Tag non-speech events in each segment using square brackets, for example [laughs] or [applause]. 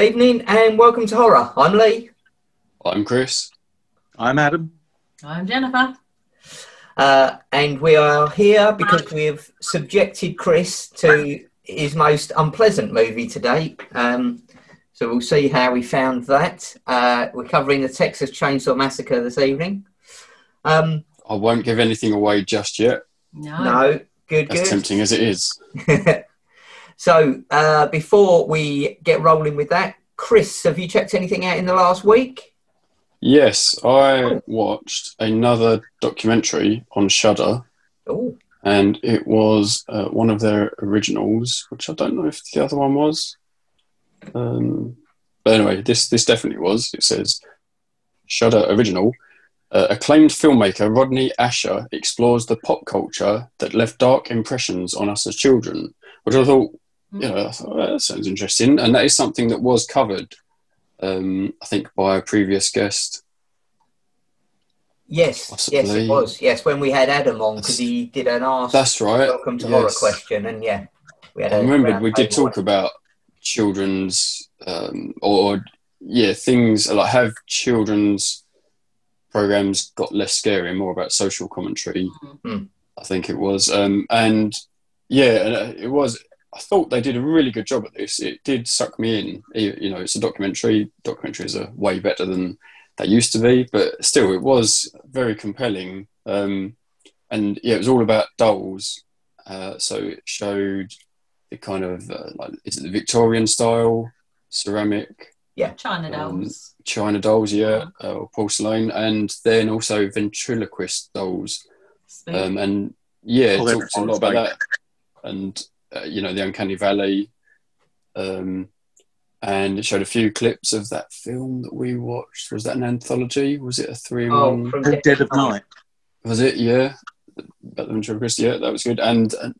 Good evening and welcome to Horror. I'm Lee. I'm Chris. I'm Adam. I'm Jennifer. Uh, and we are here because we've subjected Chris to his most unpleasant movie to date. Um, so we'll see how we found that. Uh, we're covering the Texas Chainsaw Massacre this evening. Um, I won't give anything away just yet, No. no, good, as good. tempting as it is. [laughs] so uh, before we get rolling with that, Chris, have you checked anything out in the last week? Yes, I watched another documentary on Shudder, Oh, and it was uh, one of their originals, which I don't know if the other one was. Um, but anyway, this this definitely was. It says Shudder original. Uh, acclaimed filmmaker Rodney Ascher explores the pop culture that left dark impressions on us as children, which I thought, know, I thought, "Oh, that sounds interesting, and that is something that was covered, um, I think, by a previous guest. yes, yes, it was. Yes, when we had Adam on because he did an ask. That's right. Welcome to Horror. Question, and yeah, we had. I remembered we did talk about children's um, or yeah things like have children's programs got less scary and more about social commentary. Mm. I think it was, um, and yeah, uh, it was. I thought they did a really good job at this. It did suck me in. You you know, it's a documentary. Documentaries are way better than they used to be, but still, it was very compelling. Um, and yeah, it was all about dolls. Uh, so it showed the kind of uh, like is it the Victorian style ceramic Yeah, China Um, dolls. china dolls, yeah, uh, or porcelain, and then also ventriloquist dolls. Um, and yeah, it they're talks a lot about that, and uh, you know the uncanny valley. Um, and it showed a few clips of that film that we watched. Was that an anthology? Was it a three in Oh, one? from The Dead of Night. Was it? Yeah, about the ventriloquist. Yeah, that was good. And uh,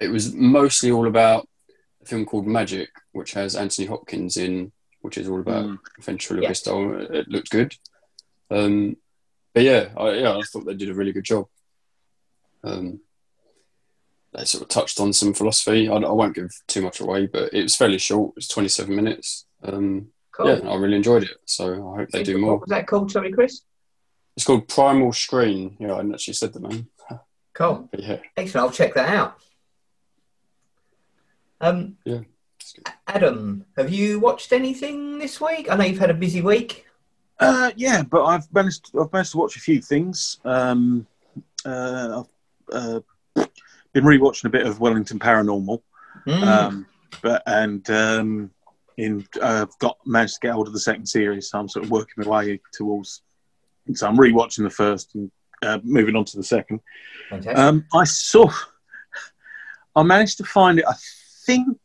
it was mostly all about a film called Magic, which has Anthony Hopkins in, which is all about Mm. ventriloquist. doll. It looked good. Um, but yeah, I, yeah, I thought they did a really good job. Um, they sort of touched on some philosophy. I, I won't give too much away, but it was fairly short. It was 27 minutes. Um, Cool. Yeah, I really enjoyed it. So I hope they do more. What more. was that called? Sorry, Chris. It's called Primal Screen. Yeah, I hadn't actually said the name. Cool. But yeah, Excellent. I'll check that out. Um, Yeah. Adam, have you watched anything this week? I know you've had a busy week. Uh, yeah, but I've managed. I've managed to watch a few things. Um, uh, I've uh, been rewatching a bit of Wellington Paranormal, Mm. um, but and um, in uh, I've got managed to get hold of the second series, so I'm sort of working my way towards. So I'm rewatching the first and uh, moving on to the second. Um, I saw. I managed to find it. I think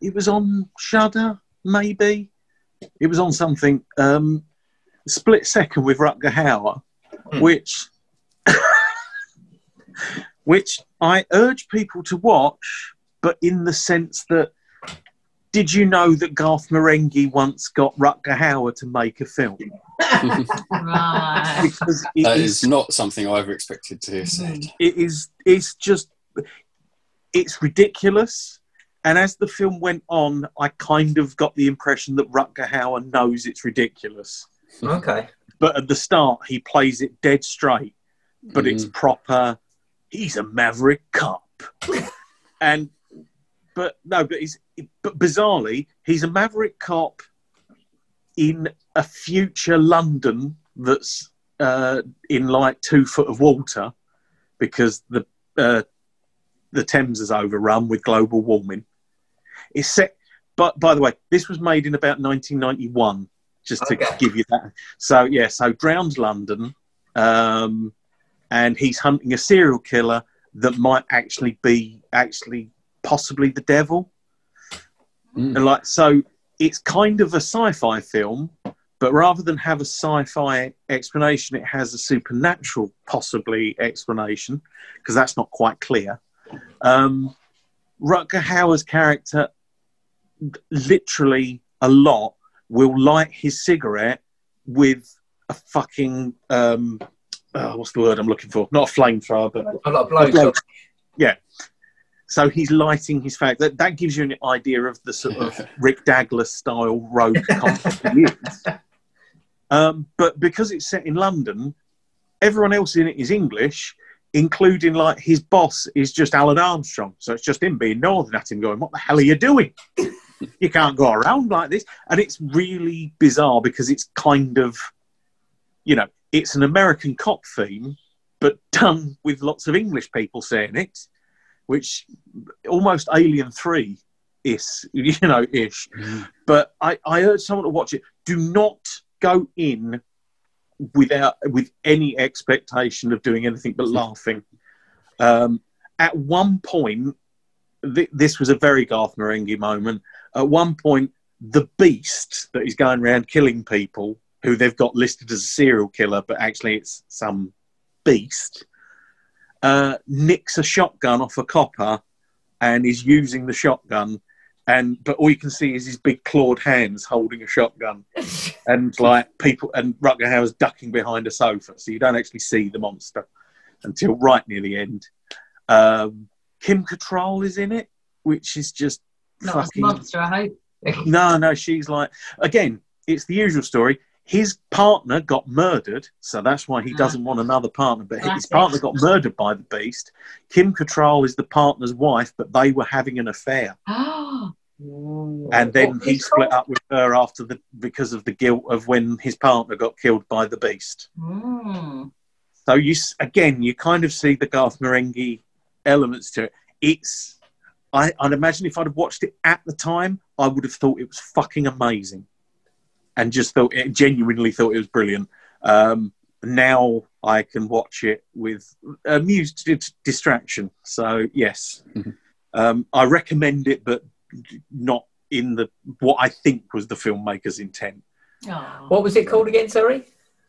it was on Shudder, maybe. It was on something. Um, Split Second with Rutger Hauer, Hmm. which, [laughs] which I urge people to watch, but in the sense that, did you know that Garth Marenghi once got Rutger Hauer to make a film? right. Because it that is is not something I ever expected to hear said. it is it's just it's ridiculous and as the film went on i kind of got the impression that rutger hauer knows it's ridiculous okay. but at the start he plays it dead straight but it's Mm. proper he's a maverick cop [laughs] and but no but he's but bizarrely he's a maverick cop in a future london that's uh, in like two foot of water because the uh, the Thames is overrun with global warming. It's set, but by the way, this was made in about 1991. Just to Okay. give you that. So yeah, so drowned London, um, and he's hunting a serial killer that might actually be actually possibly the devil. Mm. And like so, it's kind of a sci-fi film, but rather than have a sci-fi explanation, it has a supernatural possibly explanation because that's not quite clear. Um, Rutger Hauer's character, literally a lot, will light his cigarette with a fucking um, oh, what's the word I'm looking for? Not a flamethrower, but A lot of blowtorch. yeah. so he's lighting his fag. That that gives you an idea of the sort of [laughs] Rick Dagless style [laughs] he is. Um, but because it's set in London, everyone else in it is English, including like his boss is just Alun Armstrong. So it's just him being northern at him, going, "What the hell are you doing? you can't go around like this." And it's really bizarre because it's kind of, you know, it's an American cop theme, but done with lots of English people saying it, which almost Alien Three is, [laughs] you know, ish. Mm. But I, I urge someone to watch it. Do not go in without with any expectation of doing anything but laughing. Um, at one point, th- this was a very Garth Marenghi moment. At one point, the beast that is going around killing people, who they've got listed as a serial killer, but actually it's some beast, uh, nicks a shotgun off a copper and is using the shotgun. And but all you can see is his big clawed hands holding a shotgun [laughs] and like people and Rutger Hauer's ducking behind a sofa, so you don't actually see the monster until right near the end. Um, Kim Cattrall is in it, which is just Not fucking monster, I hope. no, no. She's like again, it's the usual story. His partner got murdered, so that's why he Ah. doesn't want another partner. But his partner got murdered by the beast. Kim Cattrall is the partner's wife, but they were having an affair, [gasps] and then he split up with her after the because of the guilt of when his partner got killed by the beast. Mm. So you again, you kind of see the Garth Marenghi elements to it. It's, I, I'd imagine if I'd have watched it at the time, I would have thought it was fucking amazing, and just thought it genuinely thought it was brilliant. Um, now I can watch it with amused d- distraction. So yes, Mhm. um, I recommend it, but not in the what I think was the filmmaker's intent. Aw. What was it called again? Sorry.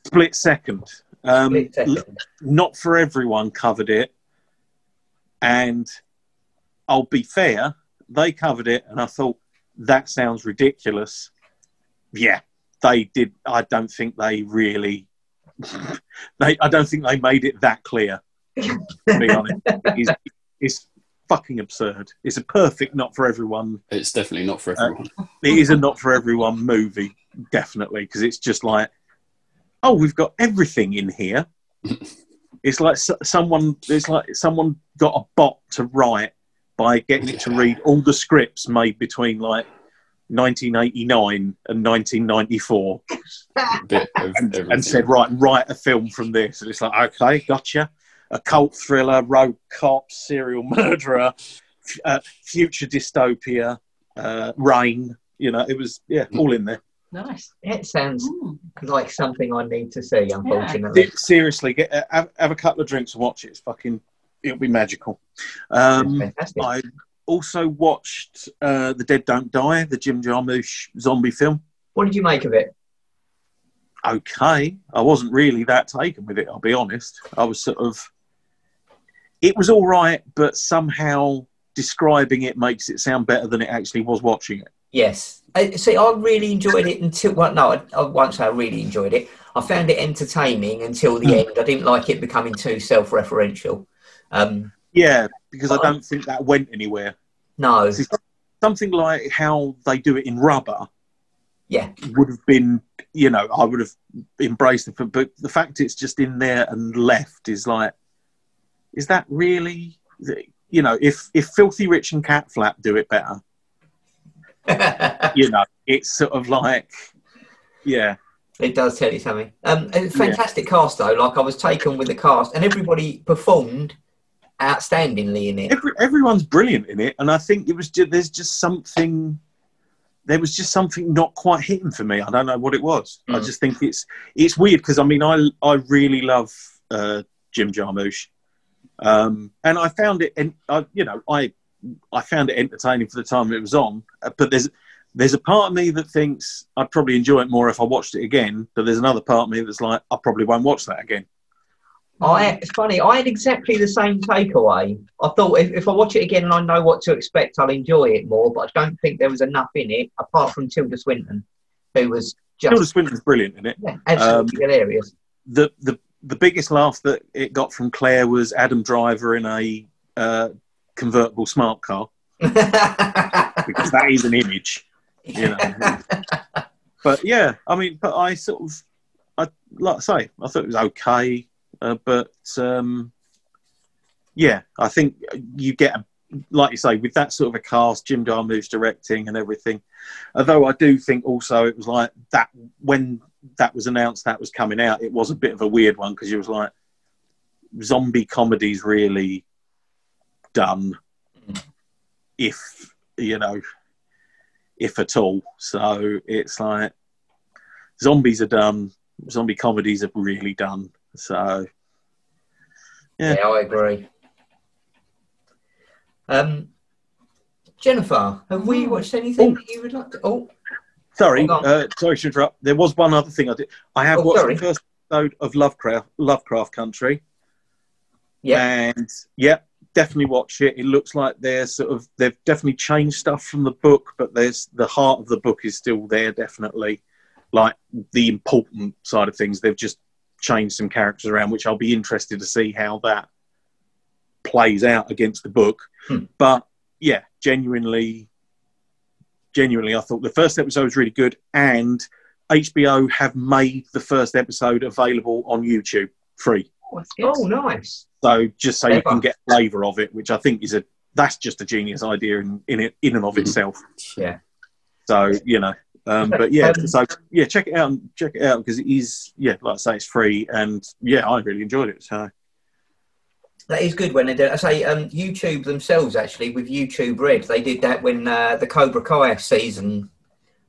Split second. Um, Split second. not for everyone covered it. And I'll be fair, they covered it, and I thought that sounds ridiculous. Yeah, they did. I don't think they really. they, I don't think they made it that clear. To be honest, it's, it's fucking absurd. It's a perfect not for everyone It's definitely not for uh, everyone. it is a not for everyone movie, definitely, because it's just like, oh, we've got everything in here. [laughs] it's like someone, it's like someone got a bot to write by getting it to read all the scripts made between like 1989 and 1994, A bit of and, and said, right, write a film from this. And it's like, okay, gotcha. A cult thriller, rogue cop, serial [laughs] murderer, f- uh, future dystopia, uh, rain. You know, it was yeah, all in there. Nice. It sounds Mm. like something I need to see. Unfortunately. It- seriously, get uh, have, have a couple of drinks and watch it. It's fucking, it'll be magical. Um, Fantastic. I also watched uh, The Dead Don't Die, the Jim Jarmusch zombie film. What did you make of it? Okay, I wasn't really that taken with it. I'll be honest. I was sort of, it was all right, but somehow describing it makes it sound better than it actually was watching it. Yes. I, see, I really enjoyed it until, well, no, I, I won't say I really enjoyed it. I found it entertaining until the Mm. end. I didn't like it becoming too self referential. Um, Yeah, because I don't think that went anywhere. no. See, something like how they do it in rubber Yeah. would have been, you know, I would have embraced it. But, the fact it's just in there and left is like, is that really, you know, if if Filthy Rich and Cat Flap do it better, you [laughs] know, it's sort of like, yeah, It does tell you something. Um, fantastic cast though. Like I was taken with the cast, and everybody performed outstandingly in it. Every, everyone's brilliant in it, and I think it was just, there's just something. There was just something not quite hitting for me. I don't know what it was. I Mm. just think it's it's weird because I mean I I really love uh, Jim Jarmusch, um, and I found it and I you know I I found it entertaining for the time it was on. Uh, But there's there's a part of me that thinks I'd probably enjoy it more if I watched it again. But there's another part of me that's like I probably won't watch that again. I, it's funny. I had exactly the same takeaway. I thought if, if I watch it again and I know what to expect, I'll enjoy it more. But I don't think there was enough in it apart from Tilda Swinton, who was just Tilda Swinton's brilliant in it. yeah, absolutely hilarious. the the the biggest laugh that it got from Claire was Adam Driver in a uh, convertible smart car [laughs] because that is an image. You know. [laughs] But yeah, I mean, but I sort of, I like I say, I thought it was okay, uh, but um, yeah, I think you get, a, like you say, with that sort of a cast, Jim Jarmusch directing and everything. Although I do think also it was like that when that was announced that was coming out, it was a bit of a weird one because you was like, zombie comedies really done, if you know, if at all. So it's like zombies are done, zombie comedies are really done. So yeah. Yeah. I agree. Um, Jennifer, have we watched anything Oh. that you would like to? Oh, sorry, uh, sorry to interrupt. There was one other thing I did. I have Oh, watched sorry. the first episode of Lovecraft Lovecraft Country. yeah. and yeah, definitely watch it. It looks like they're sort of they've definitely changed stuff from the book, but there's the heart of the book is still there. Definitely, like the important side of things, they've just changed some characters around, which I'll be interested to see how that plays out against the book. Hmm. But yeah, genuinely, genuinely, I thought the first episode was really good, and HBO have made the first episode available on YouTube free. Oh. Oh, nice. So just so you can get flavour of it, which I think is a that's just a genius idea in in, it, in and of Mhm. itself. Yeah. So you know, um, but yeah, um, so yeah, check it out and check it out because it is yeah, like I say, it's free and yeah, I really enjoyed it. So That is good when they do. I say um, YouTube themselves actually with YouTube Red. They did that when uh, the Cobra Kai season,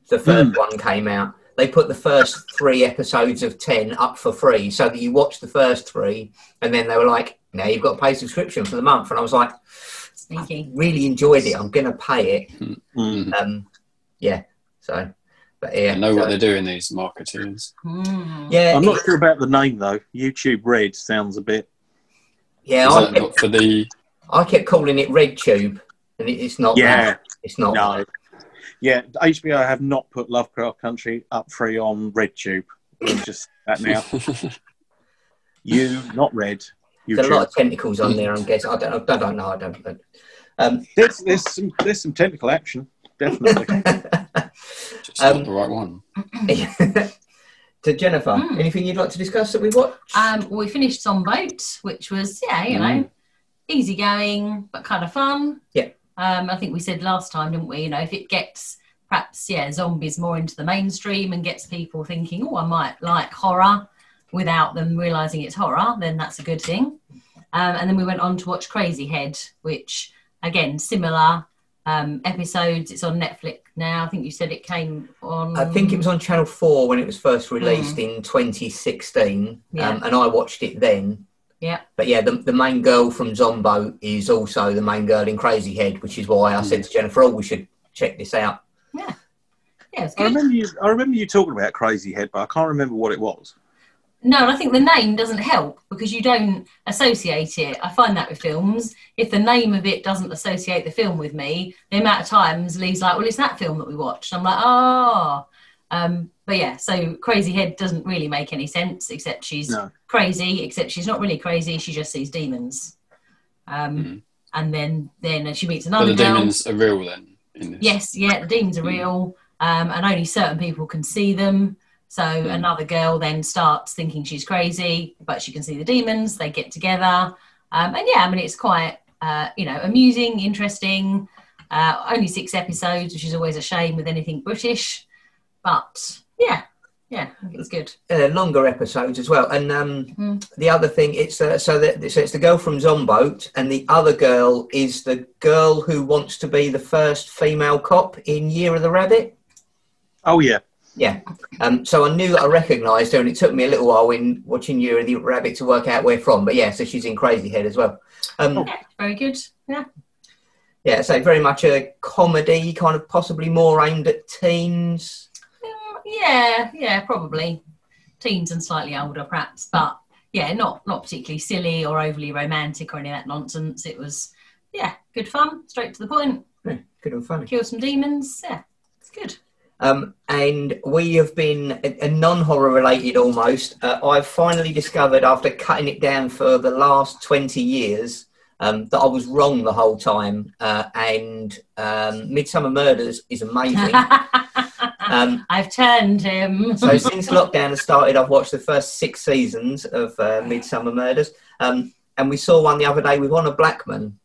the first Mm. one came out. They put the first three episodes of ten up for free, so that you watch the first three, and then they were like, "Now you've got to pay subscription for the month." And I was like, Sneaky. "Really enjoyed it. I'm going to pay it." mm. Um, yeah. So, but I know so- what they're doing, these marketers. Mm. Yeah, I'm not sure about the name though. YouTube Red sounds a bit. yeah. I kept, for the. I kept calling it RedTube, and it, it's not. Yeah, that. it's not. no. Yeah, HBO have not put Lovecraft Country up free on RedTube. Just that now. [laughs] You not Red. There's a lot of tentacles on there. I'm guessing. I don't. I don't know. I don't. But, um, There's, there's some there's some technical action, definitely. [laughs] Just Um, the right one. [clears throat] to Jennifer, Hmm. anything you'd like to discuss that we've watched? Um, well, we finished Zomboat, which was yeah, you know, easy going but kind of fun. Yeah. Um, I think we said last time, didn't we? You know, if it gets perhaps yeah zombies more into the mainstream and gets people thinking, oh, I might like horror, without them realizing it's horror, then that's a good thing. Um, and then we went on to watch Crazy Head, which again similar um, episodes. It's on Netflix now. I think you said it came on. I think it was on Channel Four when it was first released in 2016, Hmm. Yeah. um, and I watched it then. Yeah. But yeah, the, the main girl from Zomboat is also the main girl in Crazy Head, which is why I Hmm. said to Jennifer, "Oh, we should check this out." Yeah, it's I remember you. I remember you talking about Crazy Head, but I can't remember what it was. No, and I think the name doesn't help because you don't associate it. I find that with films. If the name of it doesn't associate the film with me, the amount of times Lee's like, well, it's that film that we watched. I'm like, oh. Um, but yeah, so Crazy Head doesn't really make any sense except she's No. crazy, except she's not really crazy. She just sees demons. Um, Mhm. And then, then she meets But another the girl. demons are real then in this. Yes, yeah, the demons are Mm. real, um, and only certain people can see them. So Mm. another girl then starts thinking she's crazy, but she can see the demons. They get together, um, and yeah, I mean it's quite uh, you know amusing, interesting. Uh, only six episodes, which is always a shame with anything British, but yeah, yeah, it was good. uh, longer episodes as well. And um, Hmm. the other thing, it's uh, so that so it's the girl from Zomboat, and the other girl is the girl who wants to be the first female cop in Year of the Rabbit. Oh yeah, Yeah. Um, so I knew I recognised her, and it took me a little while in watching Year of the Rabbit to work out where from. But yeah, so she's in Crazy Head as well. Um, Oh. Yeah, very good. Yeah, Yeah, so very much a comedy, kind of possibly more aimed at teens. Um, yeah, yeah, probably teens and slightly older, perhaps, but yeah, not not particularly silly or overly romantic or any of that nonsense. It was, yeah, good fun, straight to the point. Yeah, good and funny. Kill some demons. Yeah, it's good. Um, and we have been a, a non-horror related almost. Uh, I've finally discovered after cutting it down for the last twenty years um, that I was wrong the whole time. Uh, and um, Midsomer Murders is amazing. [laughs] um, I've turned him. so since lockdown has started, I've watched the first six seasons of uh, Midsomer Murders, um, and we saw one the other day with Honor Blackman.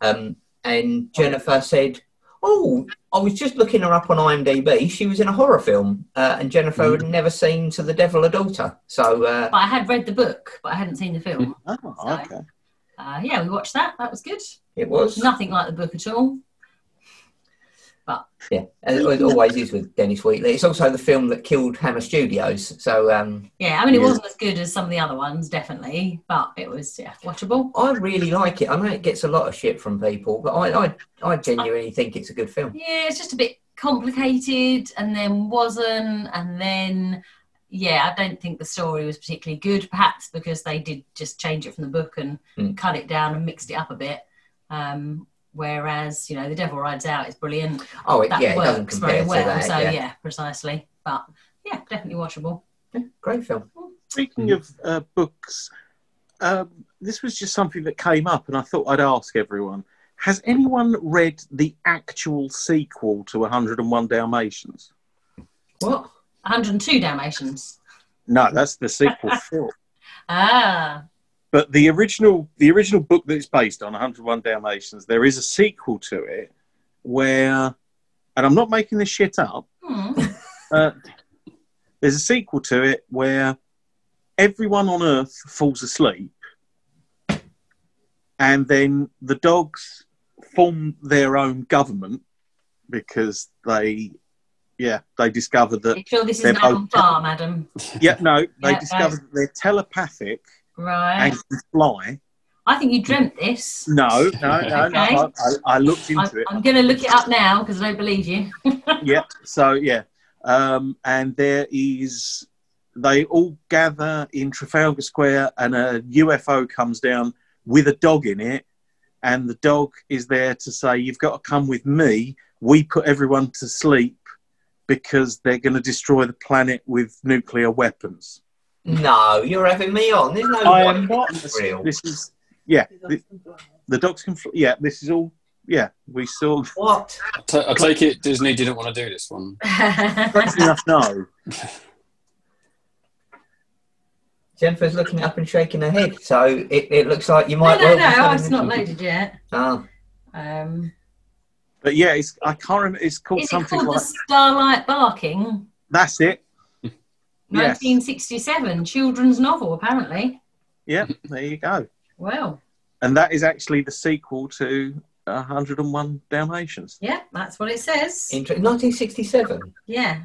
Um, and Jennifer said, "Oh, I was just looking her up on IMDb. She was in a horror film, uh, and Jennifer had never seen To the Devil a Daughter. So uh, but I had read the book, but I hadn't seen the film. Oh, So- okay. Uh, yeah, we watched that. That was good. it was, Nothing like the book at all. Yeah, as it always is with Dennis Wheatley. It's also the film that killed Hammer Studios. So um, Yeah, I mean, it Yeah. wasn't as good as some of the other ones, definitely, but it was yeah watchable. I really like it. I know it gets a lot of shit from people, but I, I, I genuinely think it's a good film. Yeah, it's just a bit complicated, and then wasn't, and then yeah, I don't think the story was particularly good. Perhaps because they did just change it from the book and Mm. cut it down and mixed it up a bit. Um, whereas you know, The Devil Rides Out is brilliant. Oh, it, That yeah, it doesn't works compare very to well. that. so yeah. yeah. precisely. But yeah, definitely watchable. Yeah, great film. Speaking of uh, books, um, this was just something that came up, and I thought I'd ask everyone: Has anyone read the actual sequel to 101 Dalmatians? What? 102 Dalmatians. No, that's the sequel film. [laughs] Ah, But the original, the original book that it's based on, 101 Dalmatians, there is a sequel to it where, and I'm not making this shit up. Uh, there's a sequel to it where everyone on Earth falls asleep, and then the dogs form their own government because they, yeah, they discover that. you sure this is an on farm, Adam? Yeah, no, they Yeah, discover that they're telepathic Right. and can fly. I think you dreamt this. No, no, no, Okay. no. I, I, looked into I'm, it. I'm going to look it up now because I don't believe you. [laughs] yeah. So yeah, um, and there is. They all gather in Trafalgar Square, and a UFO comes down with a dog in it, and the dog is there to say, "You've got to come with me. We put everyone to sleep because they're going to destroy the planet with nuclear weapons." No, you're having me on. There's no I way am not. this is real. This is yeah. The, the dogs can. Fl- yeah, this is all. Yeah, we saw. What? I take it Disney didn't want to do this one. [laughs] Enough, no. [laughs] Jennifer's looking up and shaking her head, so it, it looks like you might no, well be no, it's not truth. loaded yet. Oh, Um, But yeah, it's I can't remember. It's called is it something called like The Starlight Barking? that's it. Yes. 1967, children's novel, apparently. Yeah, there you go. Well, And that is actually the sequel to 101 Dalmatians. yeah, that's what it says. inter- 1967. Yeah.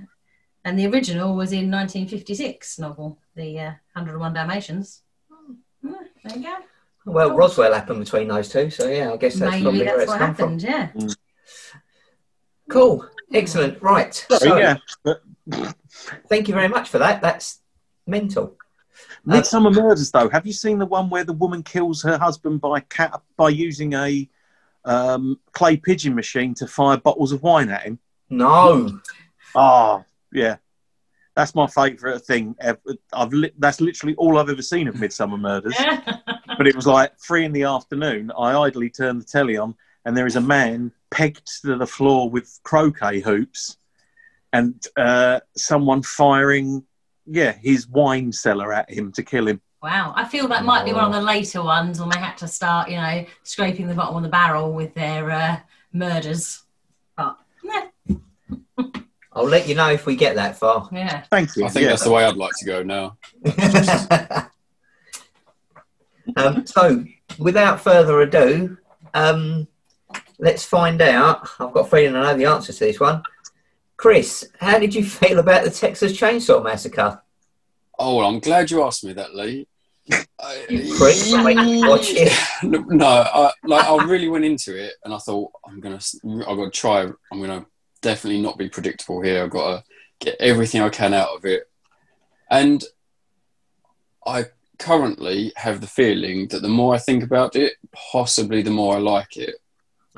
And the original was in 1956 novel, the uh, 101 Dalmatians. Hmm, there you go. Well, Roswell happened between those two, so yeah, I guess that's Maybe probably where it's what come happened, yeah. from. Cool, excellent. Right, So, so yeah, but thank you very much for that. That's mental. Midsomer Murders, though, have you seen the one where the woman kills her husband by cat by using a um, clay pigeon machine to fire bottles of wine at him? No, Oh, yeah. That's my favourite thing. ever. I've li- that's literally all I've ever seen of Midsomer Murders. [laughs] but it was like three in the afternoon. I idly turned the telly on, and there is a man pegged to the floor with croquet hoops, and uh, someone firing, yeah, his wine cellar at him to kill him. wow. I feel that might be one of the later ones when they had to start, you know, scraping the bottom of the barrel with their uh, murders. But, yeah, I'll let you know if we get that far. yeah. Thank you. I think Yeah. that's the way I'd like to go now. [laughs] um, so, without further ado, um, let's find out. I've got a feeling I know the answer to this one. Chris, how did you feel about the Texas Chainsaw Massacre? Oh, well, I'm glad you asked me that, Lee. You prick, [laughs] watch it. no, I, like I really went into it, and I thought I'm gonna, I've got to try. I'm gonna definitely not be predictable here. I've got to get everything I can out of it, and I currently have the feeling that the more I think about it, possibly the more I like it.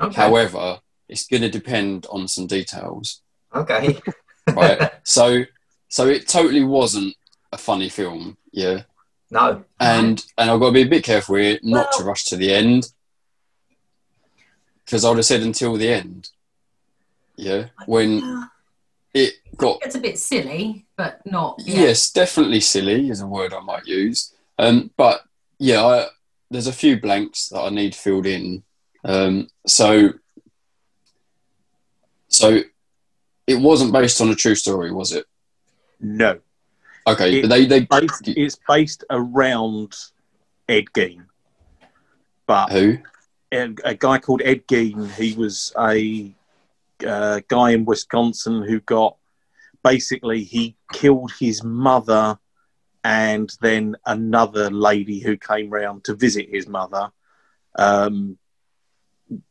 Okay. However, it's going to depend on some details, okay. [laughs] right? so, so it totally wasn't a funny film, yeah. no. and and I've got to be a bit careful here not to rush to the end. because I would have said until the end. Yeah, when it got It's a bit silly, but not. Yeah. yes, definitely silly is a word I might use. Um, but yeah, I, there's a few blanks that I need filled in. Um, so, so it wasn't based on a true story, was it? No, Okay, It- they they based, it's based around Ed Gein, but who? a, a guy called Ed Gein. He was a uh, guy in Wisconsin who got basically he killed his mother and then another lady who came round to visit his mother. Um,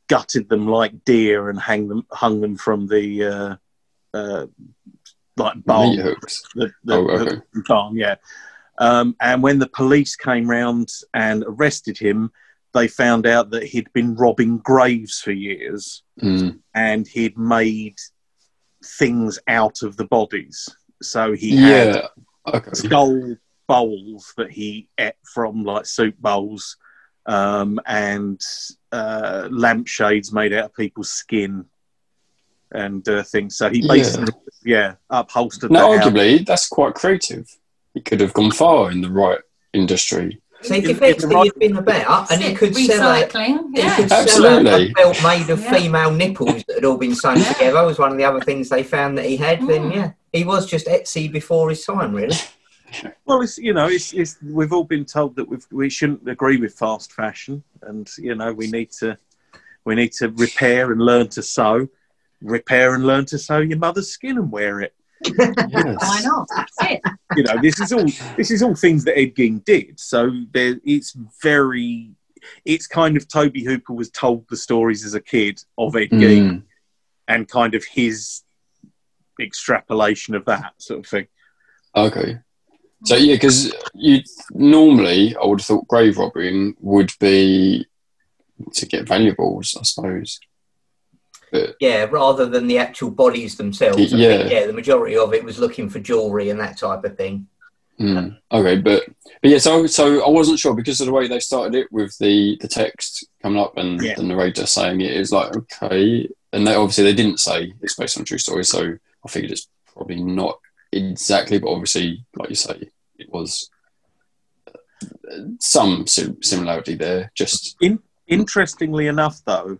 gutted them like deer and hang them, hung them from the uh, uh, like Meat hooks. the, the, Oh, okay. barn, yeah. Um, and when the police came round and arrested him, they found out that he'd been robbing graves for years Mm. and he'd made things out of the bodies. So he had Okay. skull bowls that he ate from like soup bowls um, and uh, lampshades made out of people's skin and uh, things. So he Yeah. basically, yeah, upholstered Now, the house. arguably, that's quite creative. He could have gone far in the right industry. See, In- if in Ed right- had been about and he could sell it, recycling. he Yeah. could sell a, a Absolutely. belt made of Yeah. female nipples that had all been sewn Yeah. together was one of the other things they found that he had. Then Mm. yeah, he was just Etsy before his time, really. [laughs] Well, it's you know, it's, it's we've all been told that we've, we shouldn't agree with fast fashion, and you know, we need to we need to repair and learn to sew, repair and learn to sew your mother's skin and wear it. Yes. Why not? That's it. You know, this is all this is all things that Ed Gein did. So there, it's very, it's kind of Tobe Hooper was told the stories as a kid of Ed Gein Mm. and kind of his extrapolation of that sort of thing. Okay. So yeah, because you normally I would have thought grave robbing would be to get valuables, I suppose. But Yeah, rather than the actual bodies themselves. I think, Yeah. yeah, the majority of it was looking for jewellery and that type of thing. mm, okay, but but yeah, so so I wasn't sure because of the way they started it with the the text coming up and Yeah. the narrator saying it is like okay, and they obviously they didn't say it's based on a true story, so I figured it's probably not exactly, but obviously, like you say, it was uh, some sim- similarity there. Just Interestingly enough, though,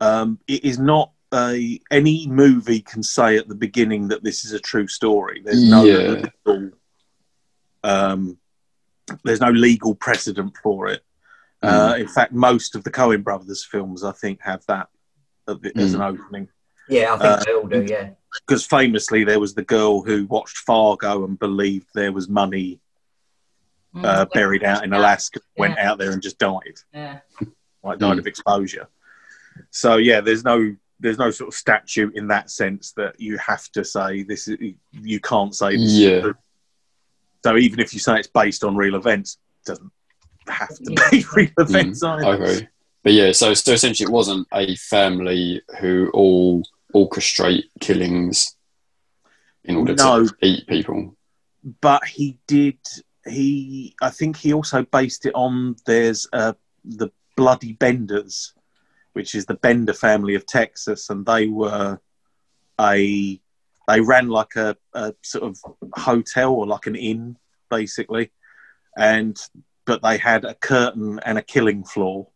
um, it is not a any movie can say at the beginning that this is a true story. There's no Yeah. legal, um, there's no legal precedent for it. Uh, in fact, most of the Coen Brothers films, I think, have that as an opening. Yeah, I think Uh, they all do. Yeah, Because famously, there was the girl who watched Fargo and believed there was money uh, Mm. buried out in Alaska, went out there and just died. Yeah. like died Mm. of exposure. So yeah, there's no there's no sort of statute in that sense that you have to say this is you can't say this. Yeah. true. So even if you say it's based on real events, it doesn't have to be [laughs] real events Mm, either. Okay. But yeah, so so essentially, it wasn't a family who all orchestrate killings in order No. to eat people. But he did. He I think he also based it on there's uh, the Bloody Benders, which is the Bender family of Texas, and they were a they ran like a, a sort of hotel or like an inn basically. And but they had a curtain and a killing floor.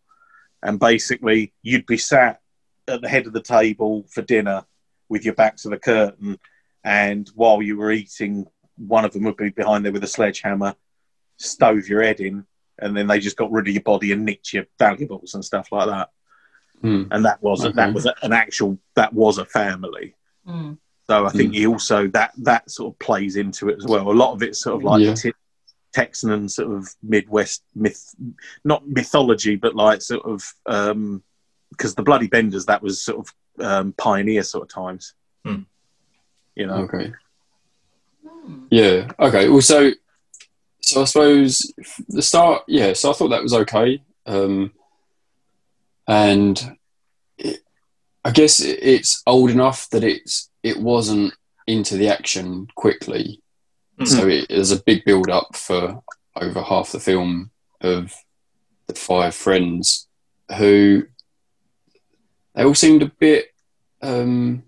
And basically you'd be sat at the head of the table for dinner with your back to the curtain and while you were eating one of them would be behind there with a sledgehammer stove your head in and then they just got rid of your body and nicked your valuables and stuff like that Hmm. and that was Okay. that was an actual that was a family Mm. so I think Mm. he also that that sort of plays into it as well. A lot of it's sort of like Yeah. Te- Texan and sort of Midwest myth, not mythology, but like sort of because the Bloody Benders that was sort of um, pioneer sort of times. Hmm. You know, Okay. Mm. Yeah. Okay. Well, so so I suppose the start. Yeah. So I thought that was okay. Um, and it, I guess it's old enough that it's it wasn't into the action quickly. Mhm. So it, there's a big build up for over half the film of the five friends who they all seemed a bit. Um,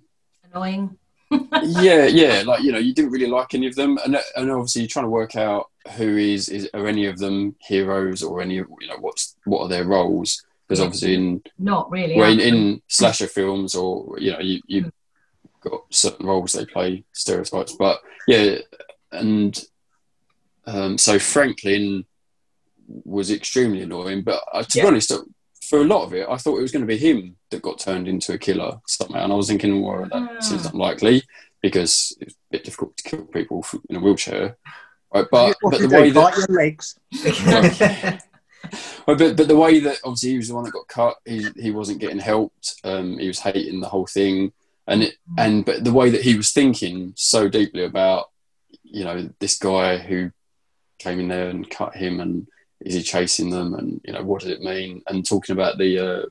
Annoying. [laughs] yeah, yeah, like you know, you didn't really like any of them, and and obviously you're trying to work out who is is are any of them heroes or any of you know what's what are their roles because obviously in Not really. well, in, in slasher films or you know you you got certain roles they play stereotypes, but yeah, and um, so Franklin was extremely annoying, but uh, to Yeah. be honest. For a lot of it, I thought it was going to be him that got turned into a killer somehow, and I was thinking, well, that seems Mm. unlikely because it's a bit difficult to kill people in a wheelchair. Right, but but the way do, bite that your legs. well, [laughs] but but the way that obviously he was the one that got cut, he he wasn't getting helped. Um, he was hating the whole thing, and it and but the way that he was thinking so deeply about you know this guy who came in there and cut him, and is he chasing them, and you know what does it mean, and talking about the uh,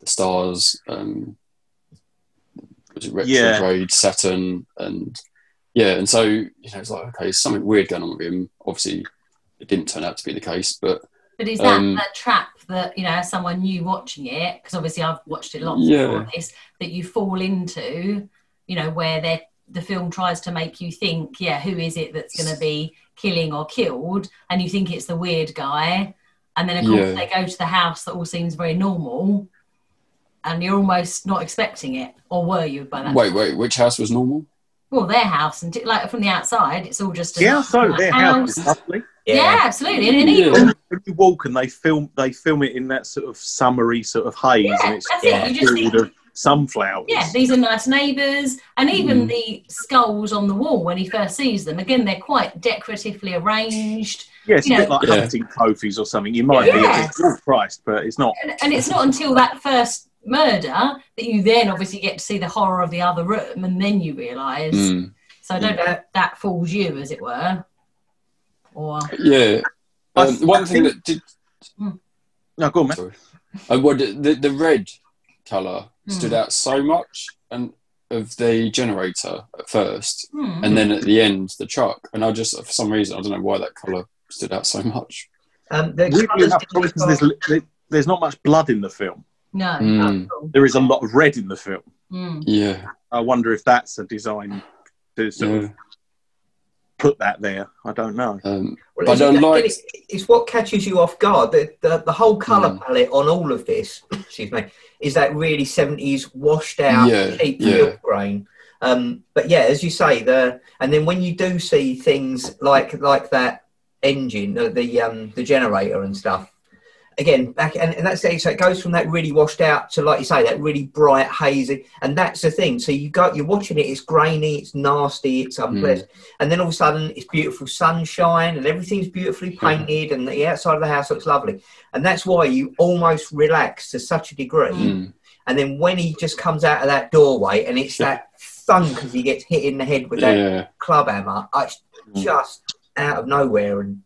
the stars, um, was it Yeah. retrograde Saturn, and yeah, and so you know it's like okay, something weird going on with him. Obviously, it didn't turn out to be the case, but But is that Um, a trap that, you know, as someone new watching it, because obviously I've watched it lots Yeah. before this, that you fall into, you know, where they the film tries to make you think, yeah, who is it that's going to be killing or killed? And you think it's the weird guy. And then, of course, Yeah. they go to the house that all seems very normal. And you're almost not expecting it. Or were you by that wait, wait, which house was normal? Well, their house, and t- like from the outside, it's all just a Yeah, nice so their house is lovely. Yeah, absolutely. And, and even When you walk and they film, they film it in that sort of summery sort of haze, Yeah, and it's that's it. You just think- of sunflowers. Yeah, these are nice neighbours, and even Mm. the skulls on the wall when he first sees them. Again, they're quite decoratively arranged, Yeah, it's a you bit know- like Yeah. hunting trophies or something. You might Yeah. be oh Christ, but it's not. and, and it's not until that first murder that you then obviously get to see the horror of the other room, and then you realise. Mm, So I don't know if that fools you, as it were, or yeah. I- Um, one I thing think- that did No, go on, man. sorry, uh, what the the red color stood Hmm. out so much, and of the generator at first, hmm, and then at the end the truck, and I just for some reason I don't know why that color stood out so much. um, the Weirdly enough, didn't because there's, there's not much blood in the film. no, Mm. There is a lot of red in the film. Hmm. Yeah, I wonder if that's a design to sort yeah. of put that there. I don't know. Um, Well, I it's, don't like- it's, it's what catches you off guard. The, the, the whole colour Mm. palette on all of this, [coughs] excuse me, is that really 70s washed out, Yeah, cheap yeah. field grain. Um, but yeah, as you say, the and then when you do see things like like that engine, the the, um, the generator and stuff, again back and, and that's it. So it goes from that really washed out to like you say that really bright hazy, and that's the thing. So you go, you're watching it. It's grainy, it's nasty, it's unpleasant, and then all of a sudden it's beautiful sunshine and everything's beautifully painted, and the outside of the house looks lovely, and that's why you almost relax to such a degree. mm, And then when he just comes out of that doorway, and it's that thunk as he gets hit in the head with that yeah, club hammer, it's Mm. just out of nowhere and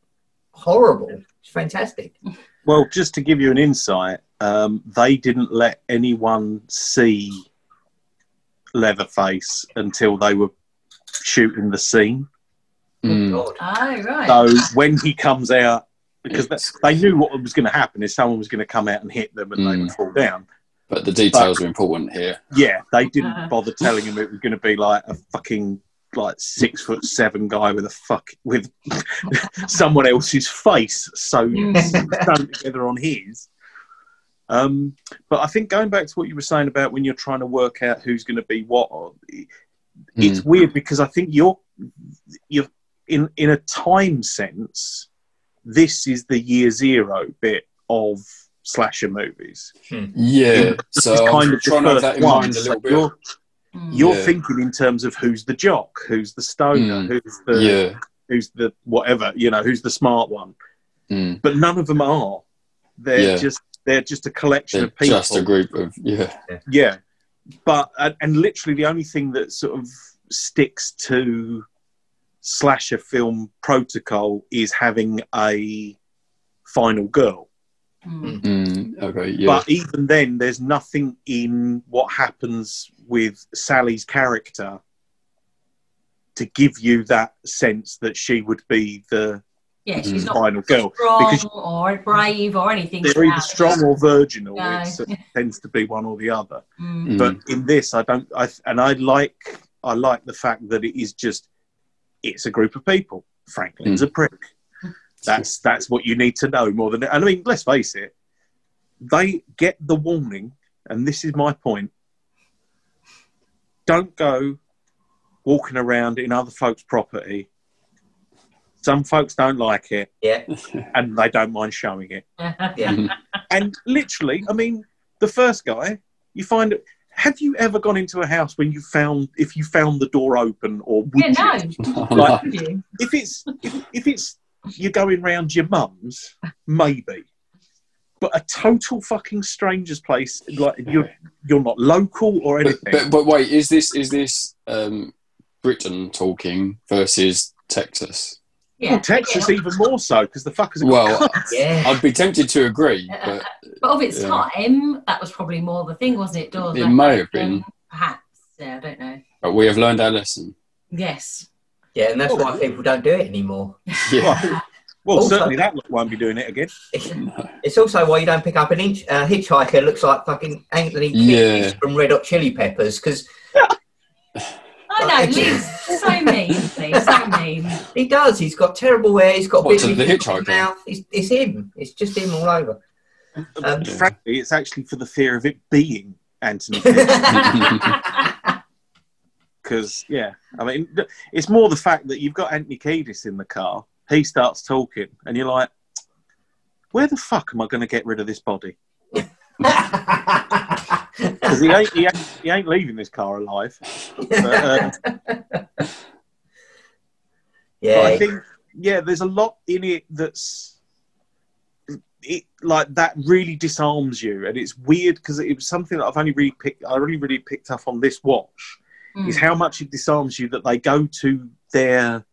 horrible. It's fantastic. [laughs] Well, just to give you an insight, um, they didn't let anyone see Leatherface until they were shooting the scene. mm, Oh right. So when he comes out, because they, they knew what was going to happen is someone was going to come out and hit them and they Mm. would fall down. but the details are important here. Yeah, they didn't Uh-huh. bother telling him it was going to be like a fucking like six foot seven guy with a fuck with [laughs] someone else's face sewn Mm. sewn together on his. Um, but I think going back to what you were saying about when you're trying to work out who's going to be what, it's weird because I think you're you're in in a time sense. This is the year zero bit of slasher movies. Yeah, so It's I'm kind of trying to have that in mind a little bit. You're Hmm. Yeah. thinking in terms of who's the jock, who's the stoner, Mm. who's the Yeah, who's the whatever, you know, who's the smart one. mm. But none of them are. They're Yeah. just they're just a collection They're of people. just a group of yeah, Yeah, but and, and literally the only thing that sort of sticks to slasher film protocol is having a final girl. Hmm. mm, okay, yeah, But even then, there's nothing in what happens with Sally's character to give you that sense that she would be the Yeah, she's Mm. not final girl. strong because- or brave or anything. They're either about strong or virginal. No. It [laughs] tends to be one or the other. Mm. Mm. But in this, I don't. I and I like. I like the fact that it is just. It's a group of people. Franklin's a prick. That's that's what you need to know more than. And I mean, let's face it. They get the warning, and this is my point. Don't go walking around in other folks' property. Some folks don't like it, Yeah, [laughs] and they don't mind showing it. yeah. [laughs] And literally, I mean, the first guy, you find it. Have you ever gone into a house when you found if you found the door open or would yeah, you? no. [laughs] Like, if it's if, if it's you're going round your mum's, maybe. But a total fucking stranger's place, like you're you're not local or anything. but but wait, is this is this um, Britain talking versus Texas? Yeah. well, Texas yeah. even more so because the fuckers. Have Well. Yeah. I'd be tempted to agree, but But of its Yeah. time, that was probably more the thing, wasn't it? Doors It left may have been. Perhaps. Yeah, I don't know. but we have learned our lesson. Yes. Yeah, and that's why people don't do it anymore. [laughs] Yeah. Well, Also- certainly that won't be doing it again. It's also why you don't pick up an inch, uh, hitchhiker looks like fucking Anthony Yeah. Kiedis from Red Hot Chili Peppers because [laughs] I know, Lee's so mean, Lee, so mean. he does. He's got terrible hair. He's got a What, to the his hitchhiker? mouth. It's, it's him. It's just him all over. Um, Yeah. Frankly, it's actually for the fear of it being Anthony. Because [laughs] [laughs] yeah, I mean, it's more the fact that you've got Anthony Kiedis in the car. He starts talking, and you're like, "Where the fuck am I going to get rid of this body?" [laughs] Because he ain't, he ain't he ain't leaving this car alive. But, um, yeah, I think, yeah, there's a lot in it that's it like that really disarms you, and it's weird because it was something that I've only really picked. I only really picked up on this watch is Mm. how much it disarms you that they go to their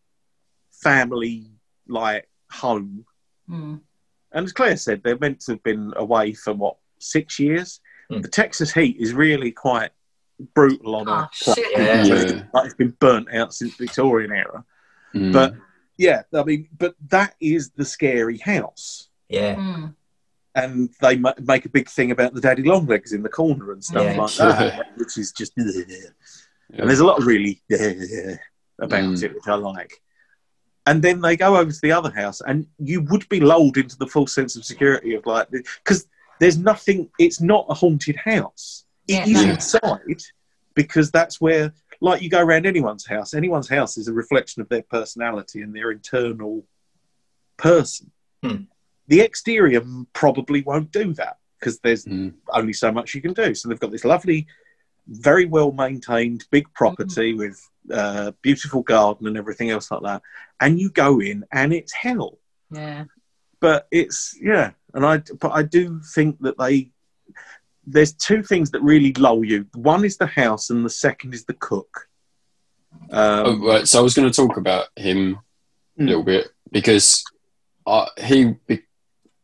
family like home, Mm. and as Claire said, they're meant to have been away for what six years. Hmm. The Texas heat is really quite brutal on Oh, shit. Yeah. Yeah. like it's been burnt out since Victorian era. Mm. But yeah, I mean, but that is the scary house. yeah, Mm. And they ma- make a big thing about the daddy long legs in the corner and stuff Yeah. like [laughs] that, which is just. [laughs] And there's a lot of really [laughs] about Mm. it, which I like. And then they go over to the other house, and you would be lulled into the full sense of security of like, because there's nothing, it's not a haunted house. It Yeah, is no. inside because that's where, like, you go around anyone's house, anyone's house is a reflection of their personality and their internal person. Hmm. The exterior probably won't do that because there's Mm. only so much you can do. So they've got this lovely, very well maintained big property with uh, beautiful garden and everything else like that. And you go in and it's hell. Yeah. But it's yeah, and I but I do think that they there's two things that really lull you. One is the house, and the second is the cook. Oh, Um, right, so I was going to talk about him a Mm. little bit because uh, he be-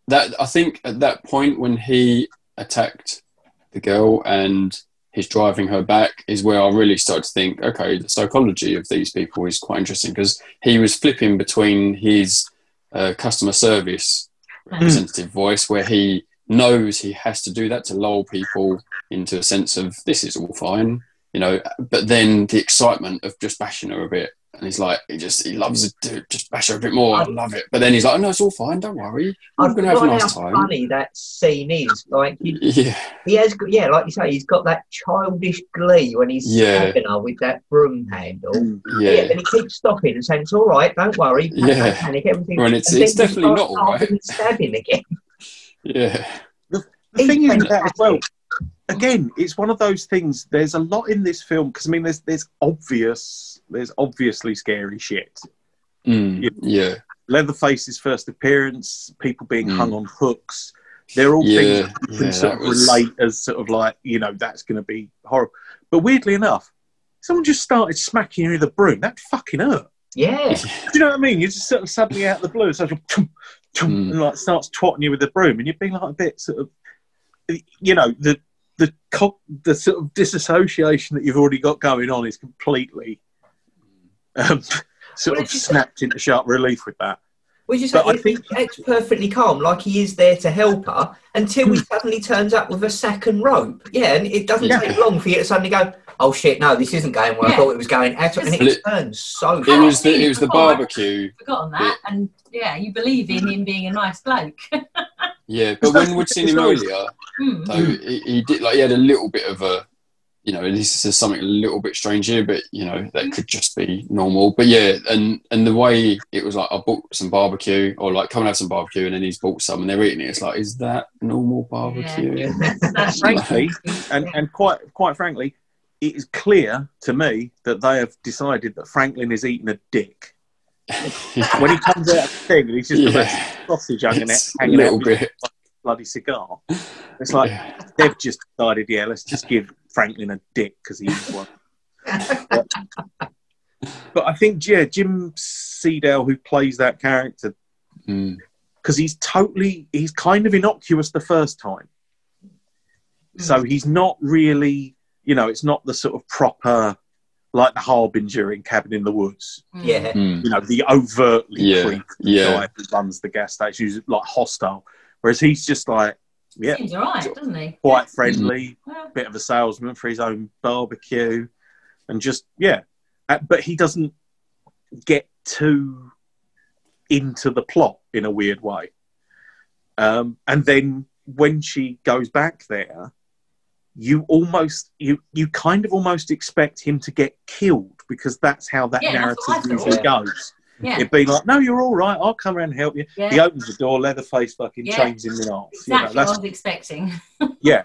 that I think at that point when he attacked the girl and he's driving her back is where I really started to think, okay, the psychology of these people is quite interesting because he was flipping between his uh, customer service representative voice where he knows he has to do that to lull people into a sense of this is all fine, you know, but then the excitement of just bashing her a bit. And he's like, he just, he loves it to just bash her a bit more. I love it. But then he's like, oh, no, it's all fine. Don't worry. I I'm going to have a nice how time. funny that scene is. Like he, Yeah. he has, got, yeah, like you say, he's got that childish glee when he's Yeah. stabbing her with that broom handle. mm, Yeah, Yeah. then he keeps stopping and saying, "It's all right, don't worry, don't Yeah. panic, everything." When it's- and it's definitely not all right. and stabbing again. [laughs] [laughs] Yeah. the He's thing is that as well. Again, it's one of those things. There's a lot in this film because I mean, there's there's obvious, there's obviously scary shit. Mm. Yeah. Leatherface's first appearance, people being Mm. hung on hooks. They're all Yeah, things that you can yeah, sort that of was- relate as sort of like, you know, that's going to be horrible. But weirdly enough, someone just started smacking you with a broom. That fucking hurt. Yeah, Do you know what I mean? You're just sort of suddenly out of the blue, it's like, tum, tum, Mm. and like starts twatting you with the broom, and you'd be like a bit sort of, you know, the the co- the sort of disassociation that you've already got going on is completely um, sort Well, of it's just- snapped into sharp relief with that. Which is But I he think- acts perfectly calm, like he is there to help her, until he suddenly turns up with a second rope. Yeah, and it doesn't Yeah. take long for you to suddenly go, "Oh shit, no, this isn't going where I thought it was going." at all," And it it- turns so It fast. was the it was the Before. barbecue. Forgotten that, and yeah, you believe in him being a nice bloke. [laughs] Yeah, but when we'd seen him earlier, Hmm. so he, he did like he had a little bit of a, you know, this is something a little bit strange here, but you know that mm. could just be normal. But yeah, and and the way it was like I bought some barbecue or like come and have some barbecue, and then he's bought some and they're eating it. It's like is that normal barbecue? Yeah. [laughs] That's frankly, and, and quite quite frankly, it is clear to me that they have decided that Franklin is eating a dick. [laughs] When he comes out of the thing and he's just got Yeah. that sausage hanging, out, It's a hanging out little with bit. a bloody cigar. It's [laughs] like Yeah. they've just decided, yeah, let's just give Franklin a dick because he eats one. But, but I think, yeah, Jim Siedow, who plays that character, Mm. because he's totally he's kind of innocuous the first time so he's not really you know it's not the sort of proper like the harbinger in cabin in the woods Hmm. Yeah. Mm. you know the overtly Yeah, creepy yeah. guy who runs the gas station who's like hostile whereas he's just like yeah. Seems alright, doesn't he? quite friendly Yeah. bit of a salesman for his own barbecue and just yeah. Uh, but he doesn't get too into the plot in a weird way. Um, and then when she goes back there you almost you you kind of almost expect him to get killed because that's how that Yeah, that's what I narrative usually goes Yeah, it'd be like no you're all right i'll come around and help you he opens the door leatherface fucking Yeah. chains him in half Exactly you know, what I was expecting. [laughs] yeah.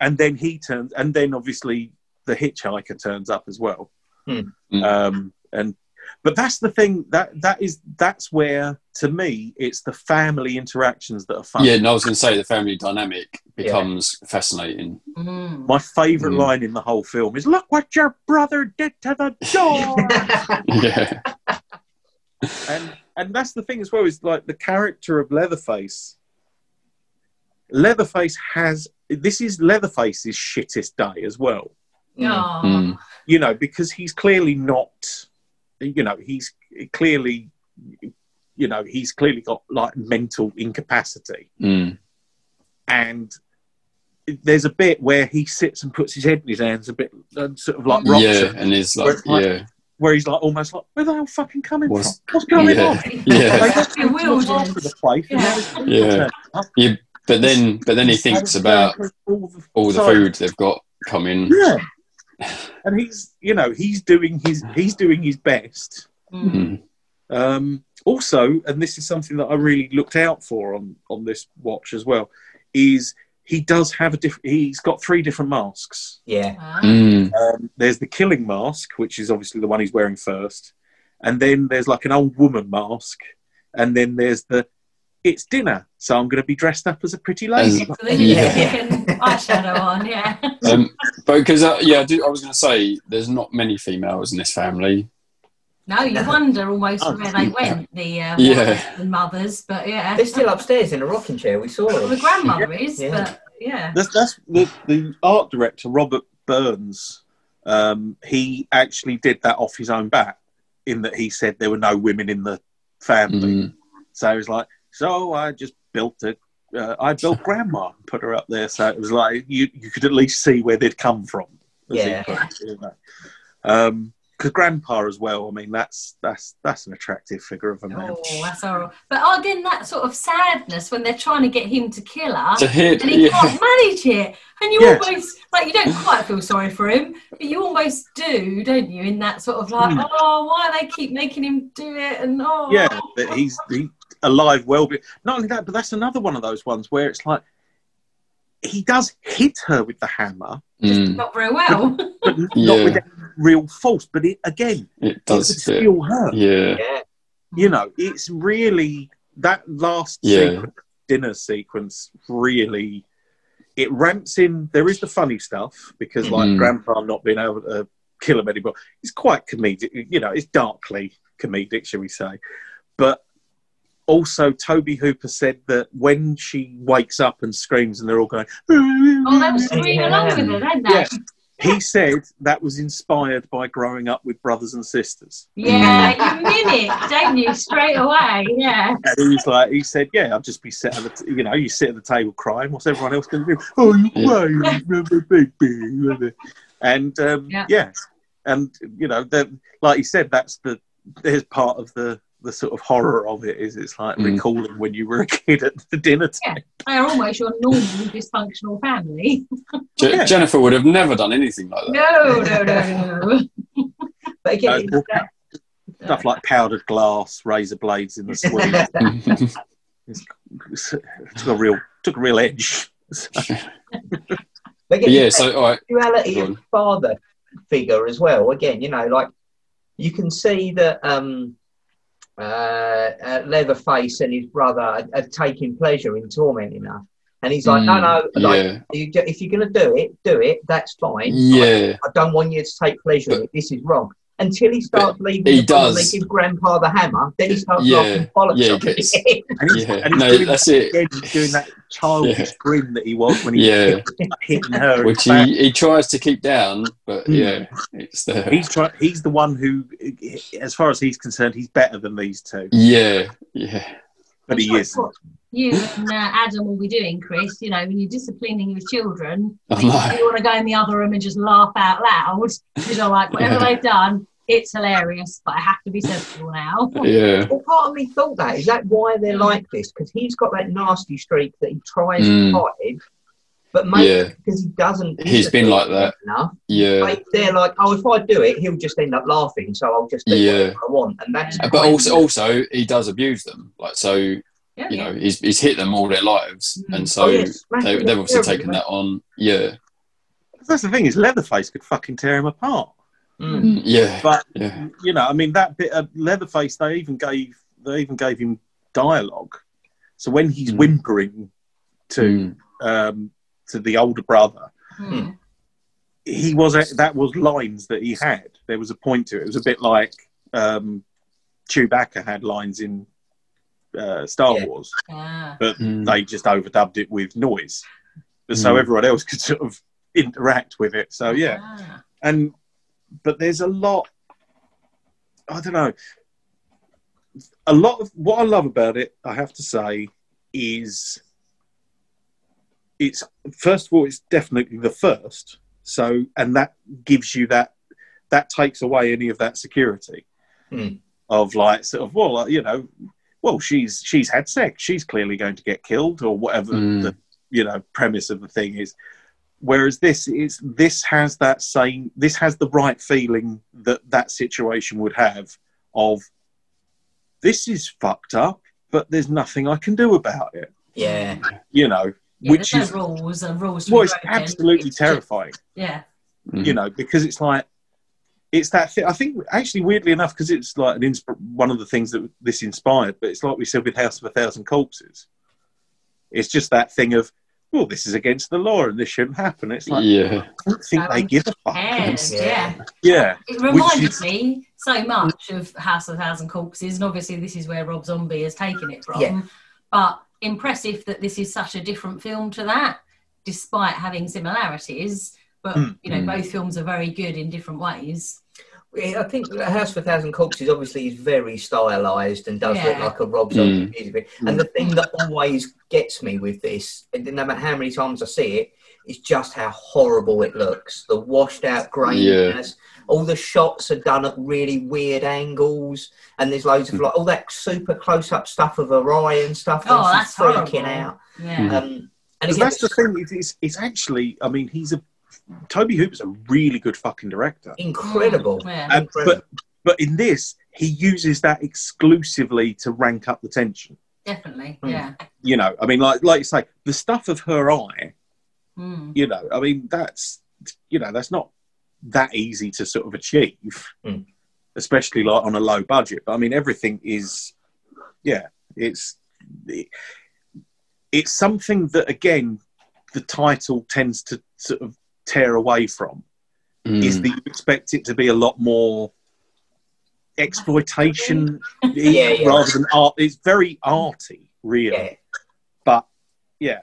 And then he turns, and then obviously the hitchhiker turns up as well. Hmm. Um, and but that's the thing that that is that's where to me it's the family interactions that are fun. Yeah, and I was going to say the family dynamic becomes fascinating. Mm. My favourite Hmm. line in the whole film is "Look what your brother did to the door," [laughs] Yeah, [laughs] and and that's the thing as well is like the character of Leatherface. Leatherface has this is Leatherface's shittest day as well. Aw. Mm. you know, because he's clearly not, you know, he's clearly, you know, he's clearly got like mental incapacity. Mm. And there's a bit where he sits and puts his head in his hands a bit, and sort of like rocks yeah, it, and it's like like, yeah, where he's like almost like, where the hell fucking coming What's- from? What's going yeah. on? [laughs] Yeah. They got Bewildered. the place. Yeah. Yeah. yeah. But then, but then he thinks about all the, all the food they've got coming. Yeah. [laughs] And he's, you know, he's doing his he's doing his best. Mm. Mm. Um, also, and this is something that I really looked out for on on this watch as well, is he does have a different. He's got three different masks. yeah. Ah. Mm. Um, there's the killing mask, which is obviously the one he's wearing first, and then there's like an old woman mask, and then there's the it's dinner, so I'm going to be dressed up as a pretty lady. As- So Yeah. eyeshadow on, yeah. Um, but because uh, yeah, I, do, I was going to say there's not many females in this family. No, you wonder almost Oh. where they went, the uh, [laughs] Yeah. and mothers, but yeah. They're still upstairs in a rocking chair. We saw Well, the grandmother is, Yeah. but yeah. That's, that's the, the art director Robert Burns. Um, he actually did that off his own bat, in that he said there were no women in the family. Mm. So he was like, so I just built it. Uh, I built grandma and put her up there. So it was like you, you could at least see where they'd come from. Yeah. put it, you know. Um, because grandpa as well. I mean, that's that's that's an attractive figure of a man. Oh, that's horrible. But again, that sort of sadness when they're trying to get him to kill her. To hit, and he yeah, can't manage it. And you Yeah. almost like you don't quite feel sorry for him, but you almost do, don't you? In that sort of like, Hmm. oh, why they keep making him do it? And oh, Yeah, that he's he, alive, well. Be- Not only that, but that's another one of those ones where it's like he does hit her with the hammer, Mm. not very well. but [laughs] not Yeah. with any real false. But it again, it it does. could fit. still hurt. Yeah, Yeah. You know, it's really that last Yeah. sequence, dinner sequence really. It ramps in. There is the funny stuff because, like, Mhm. Grandpa not being able to kill him anymore. It's quite comedic. You know, it's darkly comedic, shall we say? But also, Tobe Hooper said that when she wakes up and screams, and they're all going, oh, they were screaming along with it, didn't they? Yeah. He said that was inspired by growing up with brothers and sisters. Yeah, you mean it, don't you? Straight away. Yeah. And he was like, he said, yeah, I'll just be sat at the, t- you know, you sit at the table crying. What's everyone else going to do? [laughs] Oh, you Yeah. crying, and um, Yeah. yeah. and you know, the, like he said, that's the there's part of the the sort of horror of it is it's like Mm. recalling when you were a kid at the dinner Yeah. table. They're almost your normal dysfunctional family. [laughs] Je- Yeah. Jennifer would have never done anything like that. No, no, no, no. [laughs] But again, Uh, it's that- Stuff like powdered glass, razor blades in the [laughs] sweet. took a real took a real edge. but again, yeah, so all right. duality of father figure as well. Again, you know, like you can see that um, uh, Leatherface and his brother are, are taking pleasure in tormenting her, and he's like, "No, no, like, Yeah, you, if you're going to do it, do it. That's fine. yeah, I don't want you to take pleasure in it. This is wrong." Until he starts leaving, he the room and does. They give Grandpa the hammer. Then he starts Yeah, laughing bollocks yeah, he gets- [laughs] And he's, yeah. and he's No, doing that's that it. again, doing that childish Yeah. grin that he was when he Yeah. was [laughs] hitting her. Which he, he tries to keep down, but Mm. yeah, it's there. He's try- He's the one who, as far as he's concerned, he's better than these two. Yeah, yeah, But he is. You and uh, Adam will be doing, Chris. You know, when you're disciplining your children, I you, know. want to go in the other room and just laugh out loud. You know, like whatever Yeah. they've done, it's hilarious, but I have to be sensible now. [laughs] Yeah, Well, part of me thought that is that why they're like this because he's got that nasty streak that he tries Mm. to hide, but maybe Yeah. because he doesn't. He's been like that. Enough, yeah. like, they're like, oh, if I do it, he'll just end up laughing, so I'll just do Yeah. whatever I want, and that's. But also, of- also, he does abuse them. Like so, Yeah, you know, he's he's hit them all their lives, Mm. and so Oh, yeah, smash they, they've obviously terribly, taken mate. that on. Yeah, That's the thing is, Leatherface could fucking tear him apart. Mm. yeah, But yeah, you know, I mean, that bit of Leatherface, they even gave they even gave him dialogue. So when he's Mm. whimpering to um, to the older brother, Hmm. he was that was lines that he had. There was a point to it. It was a bit like um, Chewbacca had lines in uh, Star Yeah. Wars, Ah. but Mm. they just overdubbed it with noise, but so Mm. everyone else could sort of [laughs] interact with it. So yeah, Ah. and but there's a lot. I don't know. A lot of what I love about it, I have to say, is it's first of all, it's definitely the first. So, and that gives you that that takes away any of that security Hmm. of like sort of well, uh, you know, well, she's she's had sex, she's clearly going to get killed or whatever Mm. the you know premise of the thing is. Whereas this is this has that same this has the right feeling that that situation would have of this is fucked up, but there's nothing I can do about it. Yeah, You know, Yeah, which there's is no rules and rules. Well, it's broken. absolutely It's just- terrifying. Yeah. Mm. You know, because it's like it's that thing. I think actually, weirdly enough, because it's like an insp- one of the things that this inspired. But it's like we said with House of a Thousand Corpses. It's just that thing of well, this is against the law and this shouldn't happen. It's like yeah, I don't think they give a fuck. Cares, Yeah. yeah. Yeah, It reminded is- me so much of House of a Thousand Corpses, and obviously this is where Rob Zombie has taken it from. Yeah. But impressive that this is such a different film to that, despite having similarities. But Mm. you know, Mm. both films are very good in different ways. Yeah, I think the House of a Thousand Corpses obviously is very stylized and does look like a Rob Zombie Mm. music video. And the thing that always gets me with this, and no matter how many times I see it, is just how horrible it looks. The washed out graininess. All the shots are done at really weird angles, and there's loads of like all that super close up stuff of her eye and stuff. Oh, and that's freaking horrible. out. Yeah. Mm. Um, and because again, that's the thing. It's, it's, it's actually. I mean, he's a Tobe Hooper's a really good fucking director. incredible. Yeah. And, but but in this, he uses that exclusively to rank up the tension. Definitely. Mm. Yeah. You know, I mean, like like you say, the stuff of her eye. Mm. You know, I mean, that's you know, that's not that easy to sort of achieve, Mm. especially like on a low budget. But I mean, everything is, yeah, it's it, it's something that again, the title tends to sort of tear away from. is Mm. that you expect it to be a lot more exploitation [laughs] Yeah, yeah. rather than art. It's very arty, really. Yeah. But yeah,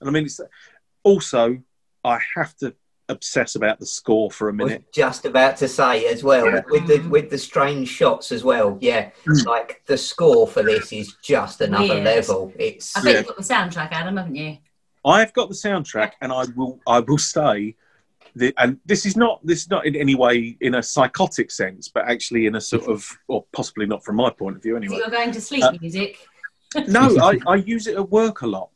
and I mean, it's also I have to obsess about the score for a I was minute. just about to say as well Yeah. with the with the strange shots as well. Yeah, Mm. like the score for this is just another Weird. level. It's I think Yeah. you've got the soundtrack, Adam, haven't you? I've got the soundtrack, and I will I will say, the, and this is not this is not in any way in a psychotic sense, but actually in a sort of, or possibly not from my point of view So anyway. you're going to sleep Uh, music. No, I, I use it at work a lot.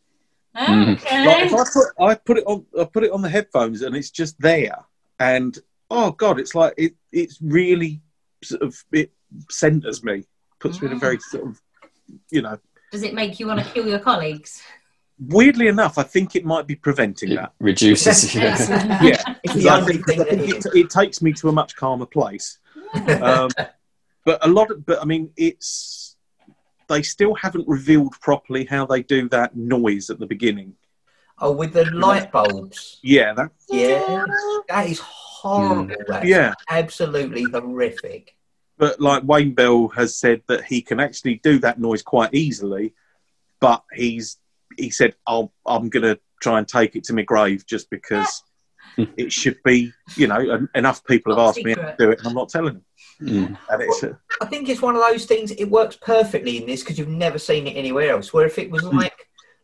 Mm. Okay. Like I put I put it on I put it on the headphones and it's just there, and oh god, it's like it it's really sort of it centers me, puts me in a very sort of you know. Does it make you want to kill your colleagues? Weirdly enough, I think it might be preventing It that. reduces. [laughs] [laughs] yeah. Yeah, it's I think, I think it, it takes me to a much calmer place. Um, but a lot of, but I mean, it's they still haven't revealed properly how they do that noise at the beginning. Oh, with the light bulbs. Yeah, that Yeah, that is horrible. That's yeah. absolutely horrific. But like Wayne Bell has said that he can actually do that noise quite easily, but he's he said, "I'll I'm gonna try and take it to my grave just because." [laughs] It should be, you know, en- enough people have Top asked me to do it, and I'm not telling them. Mm. And it's, uh, I think it's one of those things. It works perfectly in this because you've never seen it anywhere else. Where if it was like,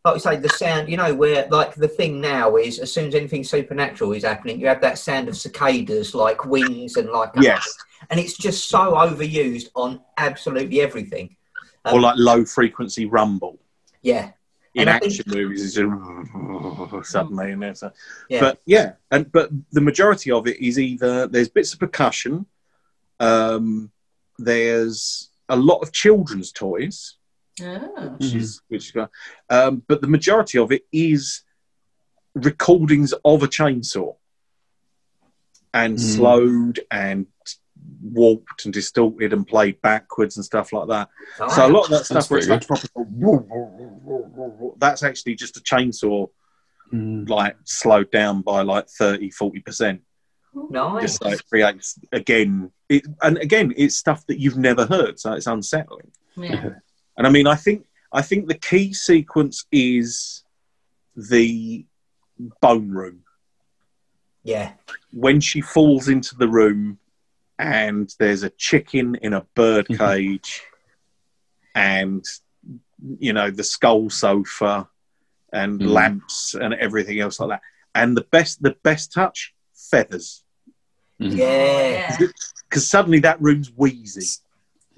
like you say, the sound, you know, where like the thing now is as soon as anything supernatural is happening, you have that sound of cicadas, like wings and like Yes. and it's just so overused on absolutely everything. Um, or like low frequency rumble. Yeah, in And I think- action movies is just [laughs] suddenly and there's a, yeah, but yeah and but the majority of it is either there's bits of percussion um there's a lot of children's toys Oh. which is which is um but the majority of it is recordings of a chainsaw and Mm. slowed and warped and distorted and played backwards and stuff like that. Oh, so a lot of that stuff where it's like proper, that's actually just a chainsaw Mm. like slowed down by like 30 40 percent. Nice. just so it creates again it, and again it's stuff that you've never heard so it's unsettling. Yeah. and i mean i think i think the key sequence is the bone room. Yeah, when she falls into the room and there's a chicken in a bird Mhm. cage and you know the skull sofa and Mhm. lamps and everything else like that and the best the best touch feathers Mm. yeah, because suddenly that room's wheezy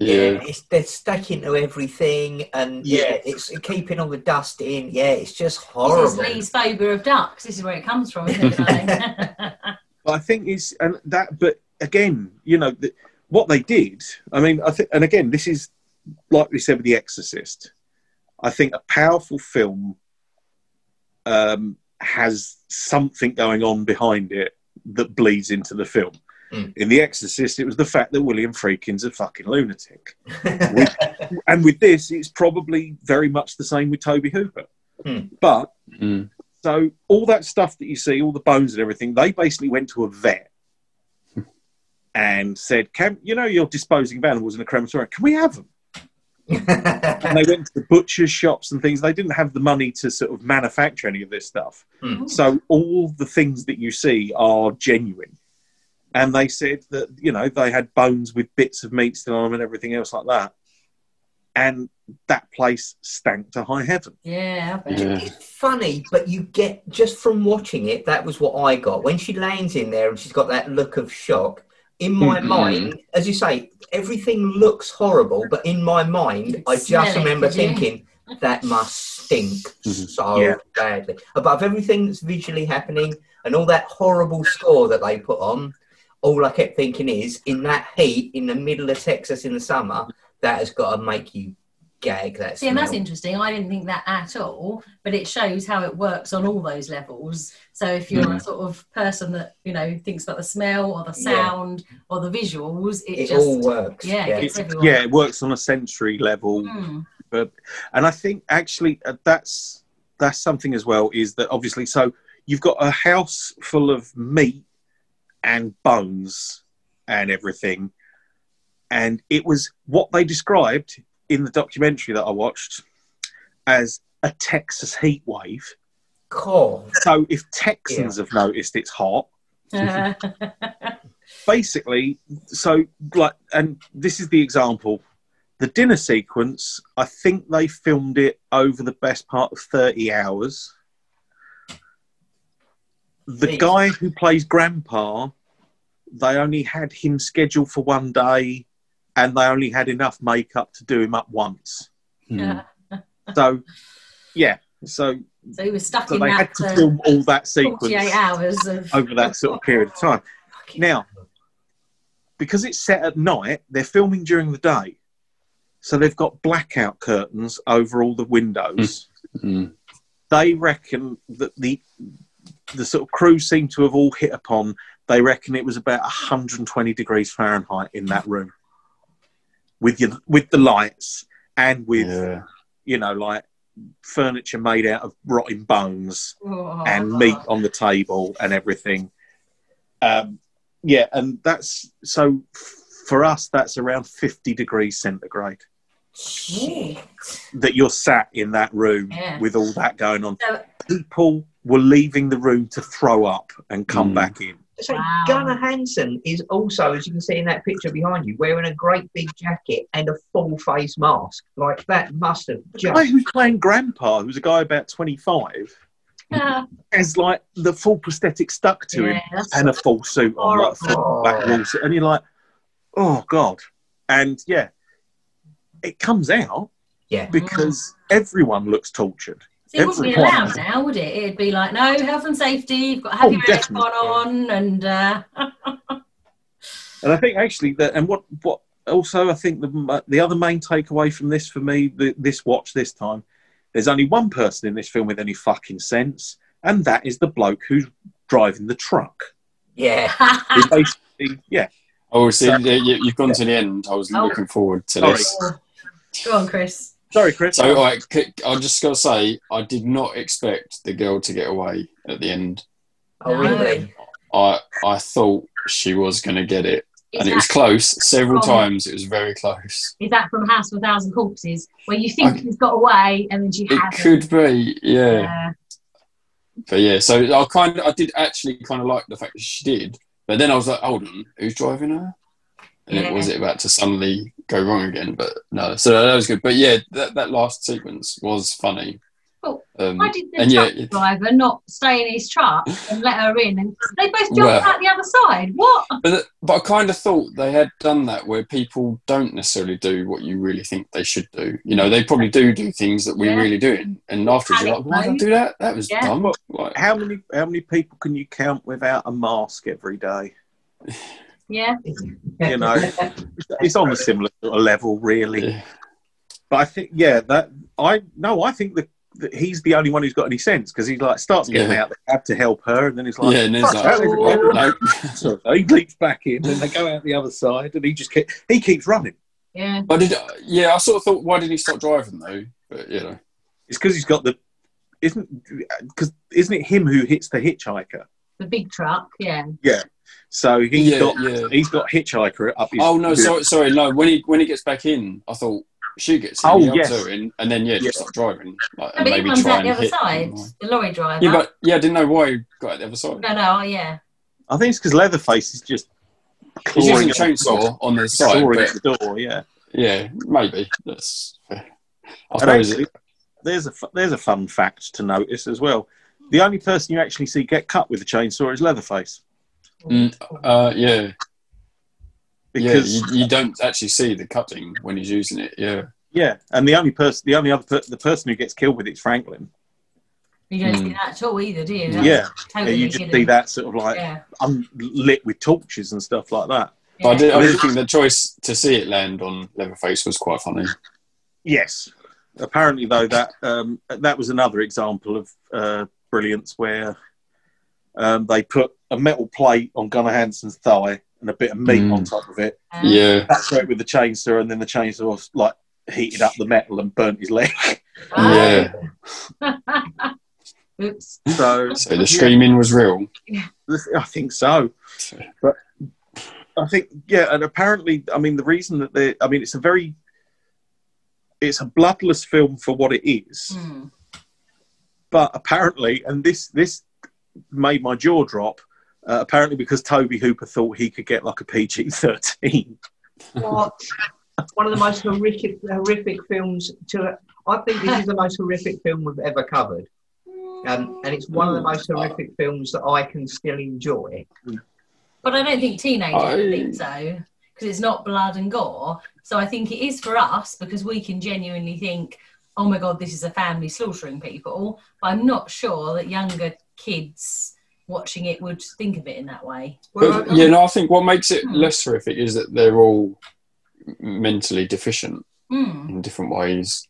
yeah. Yeah. It's they're stuck into everything, and yeah, Yeah. it's keeping all the dust in. Yeah, it's just This is horrible. Lee's phobia of ducks. This is where it comes from, isn't it? but [laughs] i think it's and that but again you know the, what they did i mean i think and again this is like we said with the exorcist i think a powerful film um, has something going on behind it that bleeds into the film Mm. in the exorcist it was the fact that william friedkin's a fucking lunatic [laughs] and with this it's probably very much the same with tobe hooper Hmm. but Mm. so all that stuff that you see, all the bones and everything, they basically went to a vet and said, "Can you know you're disposing of animals in a crematorium? Can we have them?" And they went to the butchers' shops and things. They didn't have the money to sort of manufacture any of this stuff, Hmm. so all the things that you see are genuine. And they said that you know they had bones with bits of meat still on them and everything else like that, and that place stank to high heaven. yeah, I bet. Yeah. It's funny, but you get just from watching it. That was what I got when she lands in there and she's got that look of shock. In my Mhm. mind, as you say, everything looks horrible, but in my mind, I Smell just it, remember did you? thinking that must stink Mhm. so Yeah. badly. Above everything that's visually happening and all that horrible score that they put on, all I kept thinking is, in that heat in the middle of Texas in the summer, that has got to make you gag. That See, and that's interesting. I didn't think that at all, but it shows how it works on all those levels. So if you're a sort of person that you know thinks about the smell or the Yeah. sound or the visuals, it, It just all works. yeah, yeah. it's It's, yeah, it works on a sensory level. Hmm. but and I think actually uh, that's that's something as well is that obviously so you've got a house full of meat and bones and everything, and it was what they described in the documentary that I watched as a Texas heat wave. Cool. So if Texans have noticed it's hot, [laughs] basically, so like, and this is the example. The dinner sequence, I think they filmed it over the best part of 30 hours. The guy who plays Grandpa, they only had him scheduled for one day and they only had enough makeup to do him up once. Yeah. [laughs] So, yeah, so, So he was stuck so in they that had to uh, film all that 48 sequence hours of. over that sort of period of [laughs] time. Now, because it's set at night, they're filming during the day. So they've got blackout curtains over all the windows. Hmm. They reckon that the the sort of crew seem to have all hit upon. They reckon it was about 120 degrees Fahrenheit in that room, with your with the lights and with Yeah. you know like furniture made out of rotting bones Oh, and meat on the table and everything. Um, yeah, and that's so f- for us. That's around fifty degrees centigrade Shit. that you're sat in that room Yeah. with all that going on. So- People were leaving the room to throw up and come Mm. back in. So Wow. Gunnar Hansen is also, as you can see in that picture behind you, wearing a great big jacket and a full face mask. Like that must have The guy who's playing Grandpa, who's a guy about twenty-five, Yeah, has like the full prosthetic stuck to him yeah, that's and a full suit on, like full black wool suit, and you're like, oh god. And yeah, it comes out Yeah. Mm. because everyone looks tortured. See, it wouldn't be allowed now, would it? It'd be like, no, health and safety, you've got to have Oh, your definitely. on, and uh, [laughs] And I think actually that, and what what also I think the the other main takeaway from this for me, the, this watch this time, there's only one person in this film with any fucking sense, and that is the bloke who's driving the truck. Yeah. Basically, yeah, Oh, see, So- you, you've gone to the end. I was Oh. looking forward to Sorry. this. go on, Chris. Sorry, Chris. So, all right, c- I'm just going to say, I did not expect the girl to get away at the end. Oh, really? I I thought she was going to get it, Is and it was close. Several from- times, it was very close. is that from House of a Thousand Corpses, where you think I- she's got away and then she It hasn't? could be, yeah. Yeah. But yeah, so I kind of, I did actually kind of like the fact that she did, but then I was like, hold on, who's driving her? And Yeah. it was it about to suddenly go wrong again? But no, so that was good. But yeah, that, that last sequence was funny. Cool. Um, Why did the and yeah, truck it- driver not stay in his truck [laughs] and let her in? And they both jumped Well- out the other side. What? But, but I kind of thought they had done that where people don't necessarily do what you really think they should do. You know, they probably do do things that we Yeah. really do, and afterwards you're like, why did I do that? That was Yeah. dumb. Like, how many how many people can you count without a mask every day? [laughs] Yeah. You know, [laughs] it's on a similar sort of level, really. yeah. But I think, yeah, that I no, I think that, that he's the only one who's got any sense because he like starts getting Yeah. out the cab to help her, and then he's like, yeah, and like, that, everyone." no. [laughs] So he leaps back in, and they go out the other side, and he just keep, he keeps running. Yeah. I did, yeah, I sort of thought, why did he stop driving though? But you know, It's because he's got the isn't because isn't it him who hits the hitchhiker? The big truck. Yeah. Yeah. So he's Yeah, got yeah. he's got hitchhiker up his. oh no, sorry, sorry, no. When he when he gets back in, I thought she gets in, Oh, he yes. her in, and then yeah, Yeah. just stop driving, like, No, and but he maybe runs try out the other hit. side. The lorry driver. Yeah, but yeah, I didn't know why he got out the other side. no, no, oh, yeah. I think it's because Leatherface is just He's using a chainsaw on the side, clawing but the door. Yeah, yeah, maybe that's. fair. I and suppose actually, there's a there's a fun fact to notice as well. The only person you actually see get cut with a chainsaw is Leatherface Mm, uh, yeah, because yeah, you, you don't actually see the cutting when he's using it. Yeah, Yeah, and the only person, the only other, per- the person who gets killed with it's Franklin. You don't Hmm. see that at all either, do you? Yeah. That's yeah, Totally yeah, you just hidden. see that sort of like Yeah. unlit with torches and stuff like that. But I did. I did think the choice to see it land on Leatherface was quite funny. Yes. Apparently, though, that um, that was another example of uh, brilliance where um, they put a metal plate on Gunnar Hansen's thigh and a bit of meat Mm. on top of it. Yeah, That's it with the chainsaw, and then the chainsaw was, like heated up the metal and burnt his leg. Ah. [laughs] yeah. [laughs] Oops. So, So the screaming was real. I think so. But I think yeah, and apparently, I mean, the reason that they, I mean, it's a very, it's a bloodless film for what it is. Hmm. But apparently, and this this made my jaw drop. Uh, apparently, because Tobe Hooper thought he could get like a PG thirteen. What? One of the most horrific, horrific films. To I think this is the most horrific film we've ever covered, um, and it's one of the most horrific films that I can still enjoy. But I don't think teenagers I- would think so because it's not blood and gore. So I think it is for us because we can genuinely think, oh my god, this is a family slaughtering people. But I'm not sure that younger kids watching it would think of it in that way. But, yeah, no, I think what makes it Hmm. less horrific is that they're all mentally deficient Hmm. in different ways,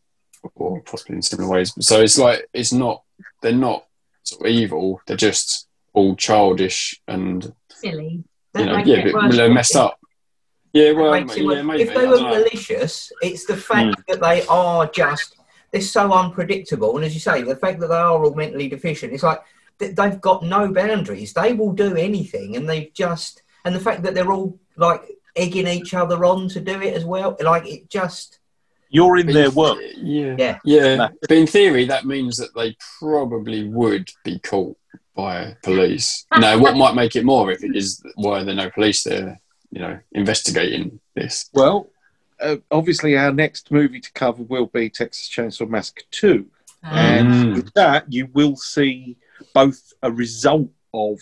or possibly in similar ways. So it's like it's not they're not sort of evil. They're just all childish and Silly. you know yeah, makes it but worse, they're messed up. Yeah, well, yeah, maybe. if they were don't know. malicious, it's the fact that they are just they're so unpredictable, and as you say, the fact that they are all mentally deficient. It's like th- they've got no boundaries. They will do anything, and they've just and the fact that they're all like egging each other on to do it as well. Like it just You're in their world. Yeah. Yeah. Yeah. No. But in theory, that means that they probably would be caught by police. now, what might make it more horrific is why are there no police there, you know, investigating this? Well, uh, obviously, our next movie to cover will be Texas Chainsaw Massacre 2. Um, And Mm. with that, you will see both a result of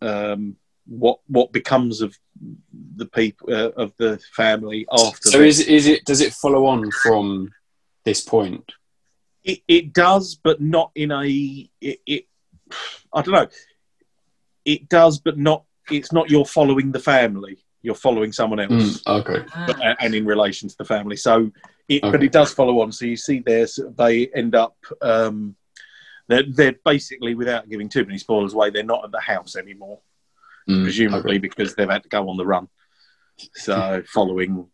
um, what what becomes of the people uh, of the family after. So this. is is it does it follow on from this point? it, it does, but not in a. It, it I don't know. It does, but not. It's not you're following the family. You're following someone else. Mm, okay. but, and in relation to the family. So, it, but it does follow on. So you see, there they end up. Um, they're, they're basically, without giving too many spoilers away, they're not at the house anymore, Mm, presumably okay. because they've had to go on the run. So, [laughs] following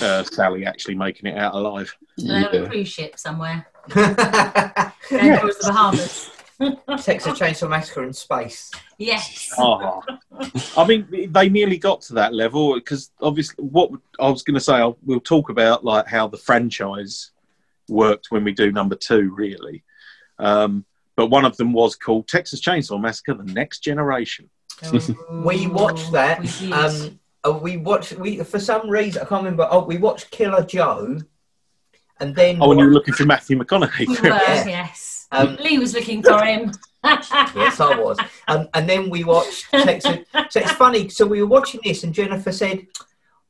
uh, Sally actually making it out alive. They're on a Yeah. cruise ship somewhere. [laughs] Texas Going towards the Bahamas. Chainsaw Massacre in space. Yes. Oh. I mean, they nearly got to that level because obviously, what I was going to say, I'll, we'll talk about like how the franchise worked when we do number two, really. Um, but one of them was called Texas Chainsaw Massacre: The Next Generation. We watched that. We. Um, uh, we watched. We for some reason I can't remember. Oh, we watched Killer Joe, and then Oh, and you were looking for Matthew McConaughey. we were, Yeah. yes. Um, Lee was looking for him. [laughs] yes, I was. Um, and then we watched Texas. So it's funny. So we were watching this, and Jennifer said,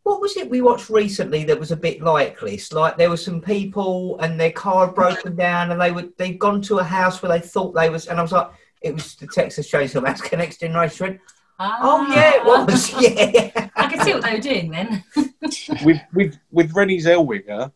"What was it we watched recently that was a bit like this? Like there were some people, and their car had broken down, and they would they'd gone to a house where they thought they was." And I was like, "It was the Texas Chainsaw Massacre [laughs] Next Generation." She went, Oh ah. yeah, it was. [laughs] Yeah. I can see what they were doing then. [laughs] with with with Renée Zellweger,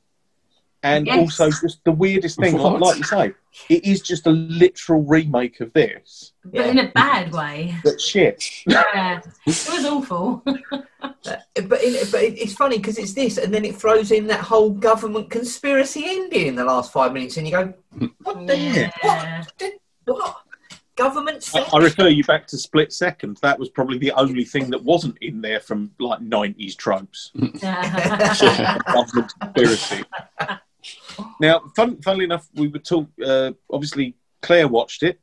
and Yes. also just the weirdest thing, like, like you say, it is just a literal remake of this. But Yeah. in a bad way. But shit. Yeah. It was awful. But it, but it, it's funny because it's this, and then it throws in that whole government conspiracy ending in the last five minutes, and you go, "What the Yeah. what? Did, what? Government I. I refer you back to Split Second. That was probably the only thing that wasn't in there from like nineties tropes. Government conspiracy. Now, fun, funnily enough, we were talk. Uh, obviously, Claire watched it.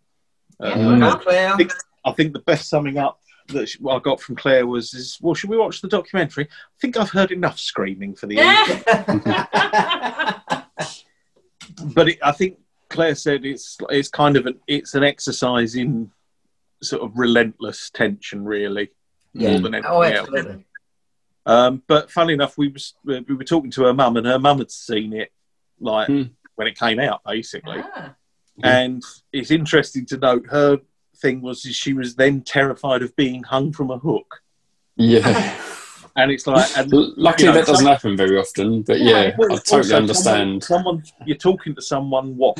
Yeah. Uh, Claire. I think, I think the best summing up that I got from Claire was, "Is well, should we watch the documentary?" I think I've heard enough screaming for the evening. [laughs] but it, I think Claire said it's it's kind of an it's an exercise in sort of relentless tension, really, Yeah. more than anything Oh, else. Um, but funnily enough, we was we were talking to her mum, and her mum had seen it like Hmm. when it came out, basically. Ah. And it's interesting to note her thing was she was then terrified of being hung from a hook, Yeah. [laughs] and it's like and Luckily, you know, that doesn't some- happen very often, but Yeah, yeah, well, I also totally understand. Someone, someone you're talking to someone what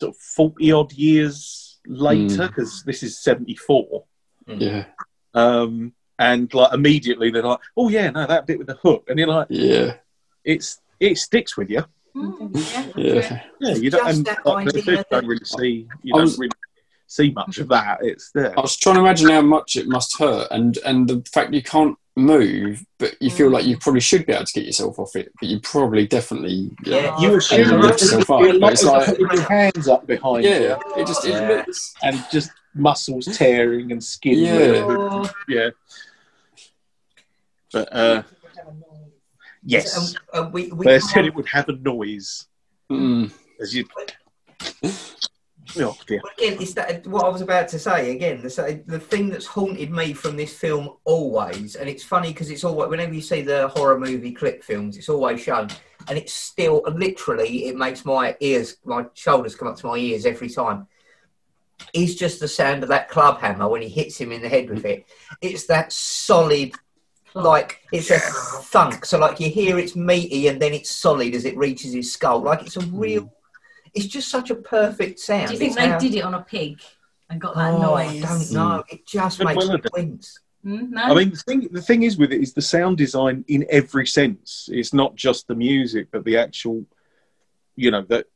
sort of forty odd years later Mm. because this is seventy four, Yeah, um, and like immediately they're like, oh yeah, no, that bit with the hook, and you're like, yeah, it's it sticks with you. Mm, yeah. Yeah, you don't, and, like, the idea fifth don't really see you I don't was- really see much of that. It's there. I was trying to imagine how much it must hurt, and and the fact you can't move, but you feel like you probably should be able to get yourself off it, but you probably definitely Yeah. You and assume you that lift there's yourself gonna be a up, but it's like with your hands up behind you yeah, it just it Yeah. looks and just muscles tearing and skin. Yeah. Oh, yeah. But uh, yes, Um, uh, we, we they said can't- it would have a noise Mm. as you. [laughs] Oh dear. Well, again, it's that what I was about to say. Again, the the thing that's haunted me from this film always, and it's funny because it's always whenever you see the horror movie clip films, it's always shown, and it's still literally it makes my ears, my shoulders come up to my ears every time. Is just the sound of that club hammer when he hits him in the head with it. It's that solid, like it's a thunk. So like you hear it's meaty and then it's solid as it reaches his skull. Like it's a real. It's just such a perfect sound. do you think It's they how- did it on a pig and got that Oh, noise? I don't know. It just But makes well me wince. Hmm? No? I mean, the thing the thing is with it is the sound design in every sense. It's not just the music, but the actual, you know, that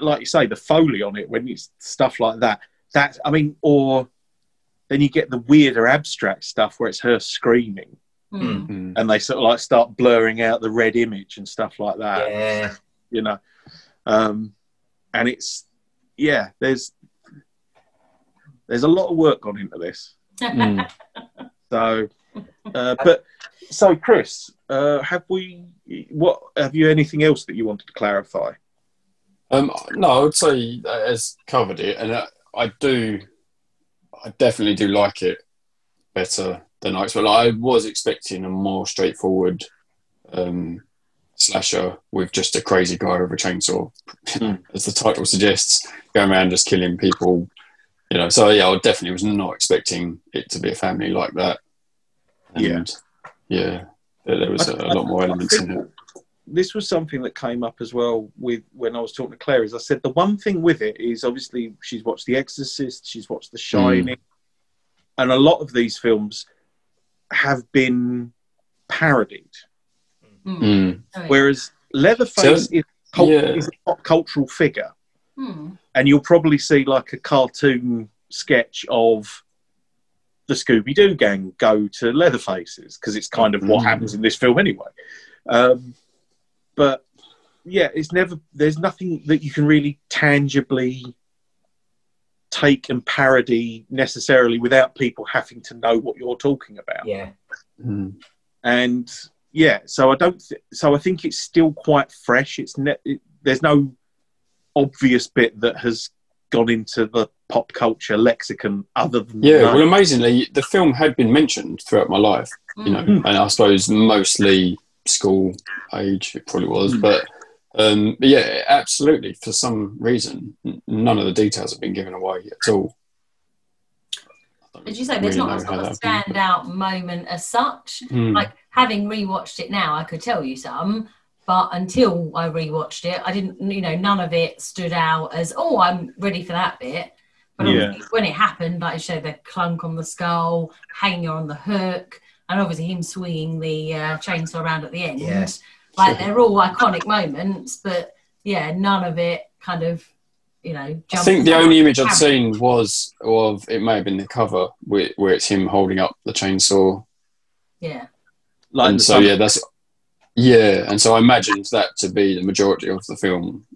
like you say, the foley on it when it's stuff like that. That I mean, or then you get the weirder abstract stuff where it's her screaming, Hmm. Mm. and they sort of like start blurring out the red image and stuff like that. Yeah. You know, um, and it's yeah, there's there's a lot of work gone into this. Mm. [laughs] So, uh, [laughs] but so Chris, uh, have we? What have you? Anything else that you wanted to clarify? Um, no, I would say that has covered it, and I, I do, I definitely do like it better than I expected. I was expecting a more straightforward um, slasher with just a crazy guy with a chainsaw, Mm. [laughs] as the title suggests, going around just killing people. You know, so yeah, I definitely was not expecting it to be a family like that. And, yeah, there, there was a, a lot more elements in it. This was something that came up as well with when I was talking to Claire. Is I said the one thing with it is obviously she's watched The Exorcist, she's watched The Shining, and a lot of these films have been parodied. Hmm. Mm. Oh. Whereas Leatherface So- is, cult- yeah. is a pop cultural figure. Hmm. and you'll probably see like a cartoon sketch of the Scooby Doo gang go to Leatherfaces because it's kind of what Mm. happens in this film anyway. Um, but yeah, it's never there's nothing that you can really tangibly take and parody necessarily without people having to know what you're talking about. Yeah. Mm. And yeah, so I don't. Th- so I think it's still quite fresh. It's ne- it, there's no obvious bit that has gone into the pop culture lexicon other than Yeah, no- well, amazingly, the film had been mentioned throughout my life, you know, Hmm. and I suppose mostly school age, it probably was, Mm. but, um, but yeah, absolutely. For some reason, none of the details have been given away at all. I don't As you say, there's really not a know sort how of that happened. standout moment as such. Mm. Like having rewatched it now, I could tell you some, but until I rewatched it, I didn't. You know, none of it stood out as oh, I'm ready for that bit. But Yeah. when it happened, like I showed the clunk on the skull, hanging on the hook, and obviously him swinging the uh, chainsaw around at the end. Yeah. Like they're all iconic moments, but yeah, none of it kind of, you know. I think the only image I'd seen was of it may have been the cover where, where it's him holding up the chainsaw Yeah. like and so yeah, that's yeah, and so I imagined that to be the majority of the film.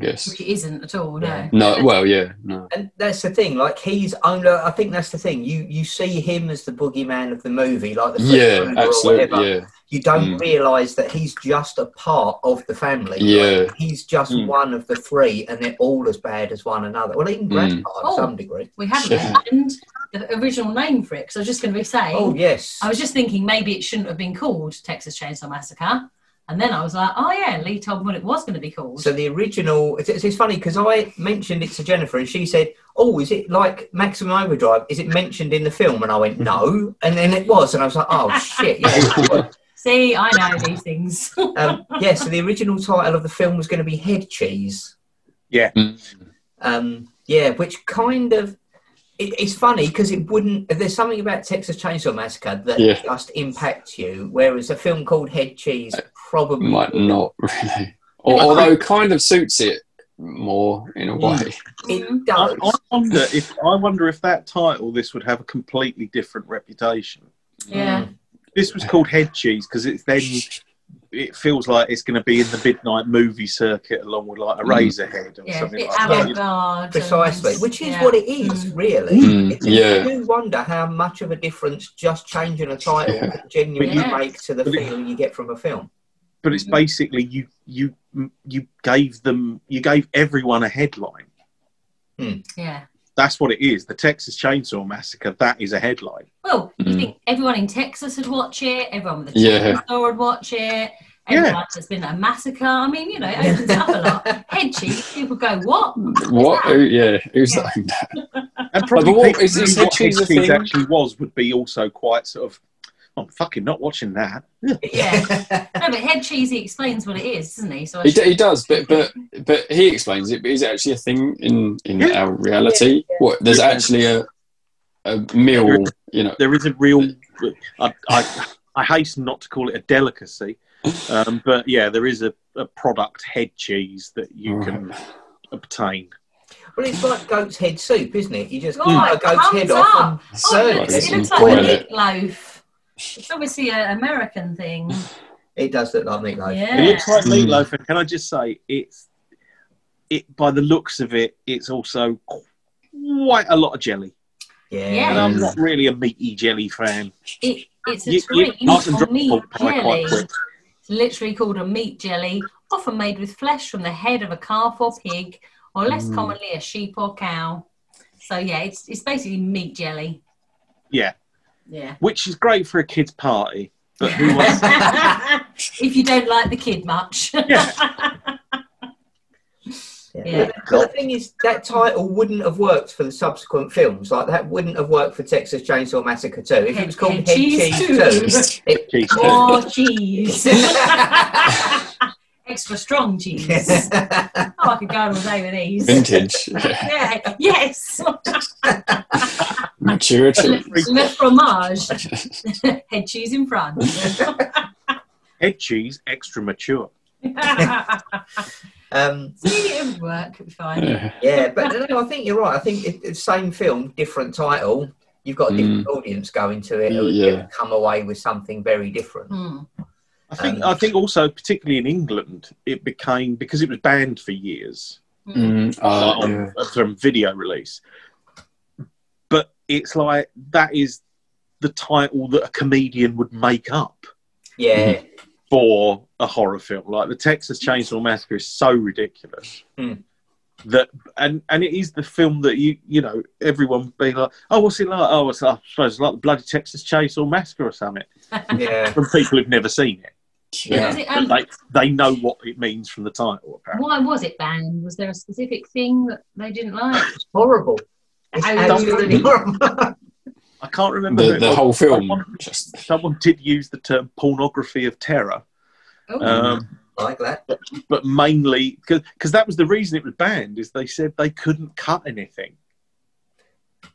I guess. Which it isn't at all, Yeah. no. No, well, yeah, no. And that's the thing. Like he's only. I think that's the thing. You you see him as the boogeyman of the movie, like the Yeah, Krueger or absolutely. whatever. Yeah, You don't Mm. realise that he's just a part of the family. Yeah. Like, he's just Mm. one of the three, and they're all as bad as one another. Well, even Mm. Grandpa Oh. to some degree. We haven't Yeah. mentioned the original name for it because I was just going to be saying. Oh yes. I was just thinking maybe it shouldn't have been called Texas Chainsaw Massacre, and then I was like, oh yeah, Lee told me what it was going to be called. So the original, it's, it's funny because I mentioned it to Jennifer and she said, "Oh, is it like Maximum Overdrive? Is it mentioned in the film?" And I went, "No," and then it was, and I was like, "Oh shit!" Yeah. [laughs] See, I know these things. [laughs] um, yeah. So the original title of the film was going to be Head Cheese. Yeah. Um, yeah, which kind of it, it's funny because it wouldn't. There's something about Texas Chainsaw Massacre that Yeah. just impacts you, whereas a film called Head Cheese probably might not [laughs] really. Al- Although kind of suits it more in a way. It Mm. I, does. I wonder if I wonder if that title this would have a completely different reputation. yeah. This was called Head Cheese because it's then it feels like it's going to be in the midnight movie circuit along with like a Mm. Eraserhead or Yeah, something like that. Precisely, which is yeah. what it is, Mm. really. Mm, It's, yeah. You do wonder how much of a difference just changing a title Yeah. can genuinely Yeah. make to the But it- feel you get from a film. But it's basically you you you gave them you gave everyone a headline. Yeah. That's what it is. The Texas Chainsaw Massacre. That is a headline. Well, you Mm. think everyone in Texas would watch it, everyone with a Yeah. chainsaw would watch it, Yeah. everyone there's been a massacre. I mean, you know, it opens up a lot. [laughs] Head cheese, people go, what? What? Who, yeah, who's Yeah. that? And probably but what- is- who is knew what Head Cheese Head Cheese actually was would be also quite sort of. I'm fucking not watching that. Yeah. [laughs] No, but head cheese, he explains what it is, doesn't he? So I He, d- he does, but but but he explains it. But is it actually a thing in in Yeah. our reality? What? There's actually a a meal. You know. There is a real. I, I, I hasten not to call it a delicacy, um, but yeah, there is a, a product head cheese that you can obtain. Well, it's like goat's head soup, isn't it? You just Oh, cut a goat's comes head off up. and Oh, serve it it. looks, it looks like boil a it. Meatloaf. It's obviously an American thing. [laughs] It does look like meatloaf. Yeah. It looks like Mm. meatloaf, and can I just say it's it by the looks of it, it's also quite a lot of jelly. Yeah. Yeah. And I'm not really a meaty jelly fan. It, it's a You, you, treat I can for drop meat jelly. quite. It's literally called a meat jelly, often made with flesh from the head of a calf or pig, or less Mm. commonly a sheep or cow. So yeah, it's it's basically meat jelly. Yeah, Yeah. which is great for a kid's party. But who [laughs] wants? if you don't like the kid much. [laughs] Yeah. Yeah. Yeah. But the thing is, that title wouldn't have worked for the subsequent films. Like that wouldn't have worked for Texas Chainsaw Massacre 2. If it was called Head, Head Cheese, Cheese 2, it, Cheese. [laughs] Oh, More cheese. Extra strong cheese. [laughs] Oh, I could go on all day with these. Vintage. Yeah. [laughs] Yeah, yes. Mature Le, cheese. fromage. Head cheese in France. [laughs] Head cheese, extra mature. um, See, it would work. It'd be fine. Yeah. yeah, but no, I think you're right. I think it, it's same film, different title. You've got a different Mm. audience going to it. who Yeah. come away with something very different. Hmm. I think. Um, I think also, particularly in England, it became because it was banned for years Mm, uh, uh, on, yeah. from video release. But it's like that is the title that a comedian would make up Yeah, for a horror film. Like the Texas Chainsaw Massacre is so ridiculous Mm. that, and and it is the film that you you know everyone be like, oh, what's it like? Oh, it's I suppose it's like the bloody Texas Chainsaw Massacre or something. [laughs] yeah, From people who've never seen it, Yeah. Was it, but um, they they know what it means from the title. Apparently, why was it banned? Was there a specific thing that they didn't like? it's horrible. It's absolutely horrible. [laughs] I can't remember The, the whole film. Someone, Just someone did use the term pornography of terror. Oh, Um, like that. but mainly because that was the reason it was banned is they said they couldn't cut anything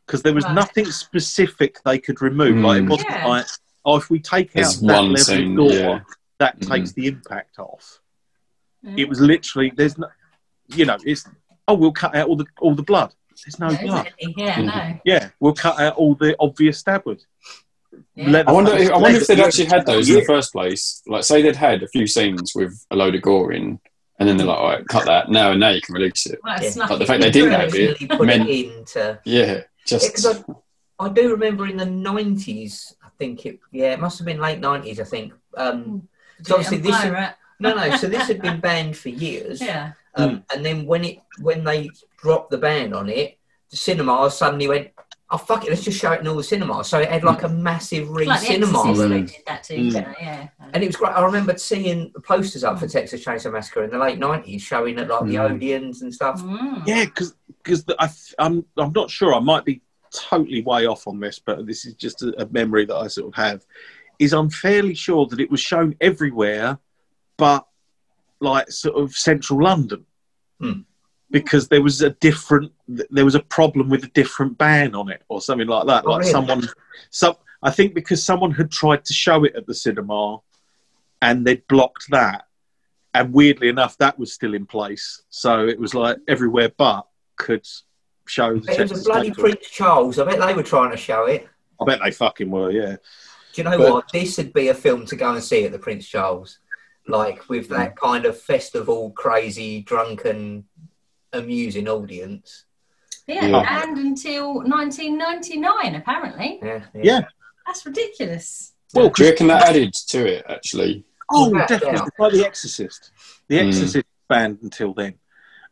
because there was Right. nothing specific they could remove like it Mm. wasn't Yeah. like oh if we take There's out that one level scene, of gore yeah. That Mhm. takes the impact off Mm. it was literally there's no you know it's oh we'll cut out all the all the blood there's no No, blood isn't it? Yeah, no. yeah we'll cut out all the obvious stab wounds Yeah. I wonder. If, I wonder if they'd actually had those in the first place. Like, say they'd had a few scenes with a load of gore in, and then they're like, "All right, cut that now, and now you can release it." Well, Yeah. snuck But the fact they didn't through. have it put meant- it into. Yeah, just Because I, I do remember in the 90s, I think it, yeah, it must have been late 90s, I think. Um, so obviously this is- no, no, so this had been [laughs] banned for years. Yeah. Um, And then when it when they dropped the ban on it, the cinemas suddenly went, oh, fuck it, let's just show it in all the cinemas. So it had like a massive re Like the cinema Exorcist, room. they did that too, Mm. didn't yeah. And it was great. I remember seeing the posters up for Texas Chainsaw Massacre in the late 90s showing at like the Mm. Odeons and stuff. Mm. Yeah, because because I'm I'm not sure. I might be totally way off on this, but this is just a, a memory that I sort of have. Is I'm fairly sure that it was shown everywhere, but like sort of central London, Hmm. because there was a different there was a problem with a different ban on it or something like that. Oh, like really? someone, some I think because someone had tried to show it at the cinema, and they'd blocked that. And weirdly enough, that was still in place. So it was like everywhere but could show the It was a bloody Prince Charles. I bet they were trying to show it. I bet they fucking were, yeah. Do you know But- what? This would be a film to go and see at the Prince Charles. like with that kind of festival, crazy, drunken, amusing audience. Yeah, Yeah. and until 1999, apparently. Yeah, Yeah. That's ridiculous. Well, Do you reckon that added to it, actually? Oh, Yeah, definitely. yeah. It's like The Exorcist. The Mm. Exorcist banned until then,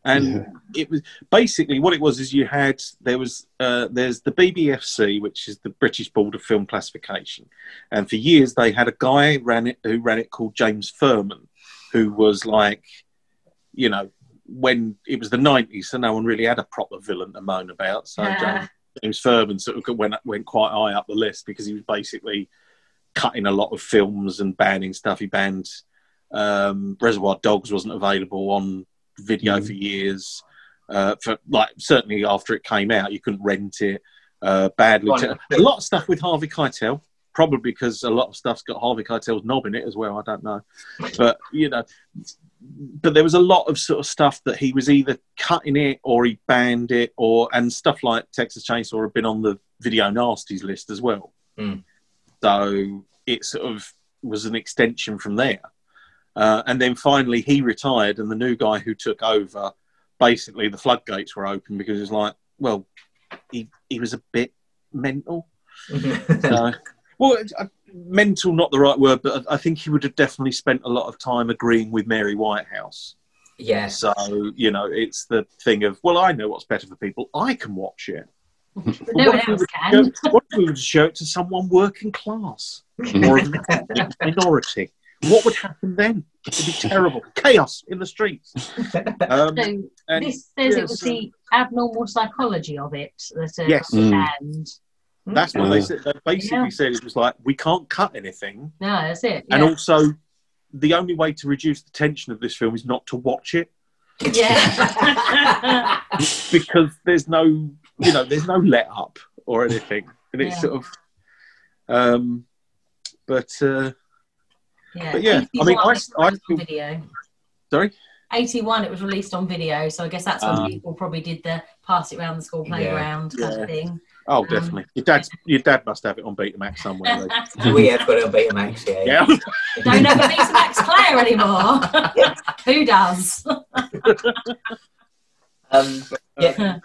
and Yeah. it was basically what it was. Is you had there was uh, there's the BBFC, which is the British Board of Film Classification, and for years they had a guy ran it who ran it called James Ferman, who was like, you know, when it was the nineties, so no one really had a proper villain to moan about. So Yeah. James, James Ferman sort of went went quite high up the list because he was basically cutting a lot of films and banning stuff. He banned um, Reservoir Dogs wasn't available on video Mm. for years. Uh, for like certainly after it came out, you couldn't rent it. Uh, a lot of stuff with Harvey Keitel. Probably because a lot of stuff's got Harvey Keitel's knob in it as well. I don't know, but you know, but there was a lot of sort of stuff that he was either cutting it or he banned it, or and stuff like Texas Chainsaw had been on the video nasties list as well. Mm. So it sort of was an extension from there. Uh, and then finally he retired, and the new guy who took over, basically the floodgates were open because it was like, well, he he was a bit mental. [laughs] So, well, uh, mental not the right word, but I I think he would have definitely spent a lot of time agreeing with Mary Whitehouse. yes. So you know, it's the thing of, well, I know what's better for people. I can watch it. But But no what one else can. show- what if we would show it to someone working class [laughs] or a minority? What would happen then? It'd be [laughs] terrible. Chaos in the streets. [laughs] Um, So and this says it was so the abnormal psychology of it that uh, Yes. Mm. banned. that's what they said. They basically Yeah. said it was like, we can't cut anything. No, that's it. And also, the only way to reduce the tension of this film is not to watch it yeah. [laughs] because there's no, you know, there's no let up or anything, and it's Yeah. sort of, um, but uh, yeah. But yeah, I mean, 81 I- I released on feel- video. sorry, 81 it was released on video so i guess that's when Ah. people probably did the pass it around the school Yeah. playground kind Yeah. of thing oh, Um, definitely. Your dad's, your dad must have it on Betamax somewhere. though. [laughs] [laughs] we have got a Betamax, yeah. yeah, [laughs] don't have a Betamax player anymore who does Um, yeah.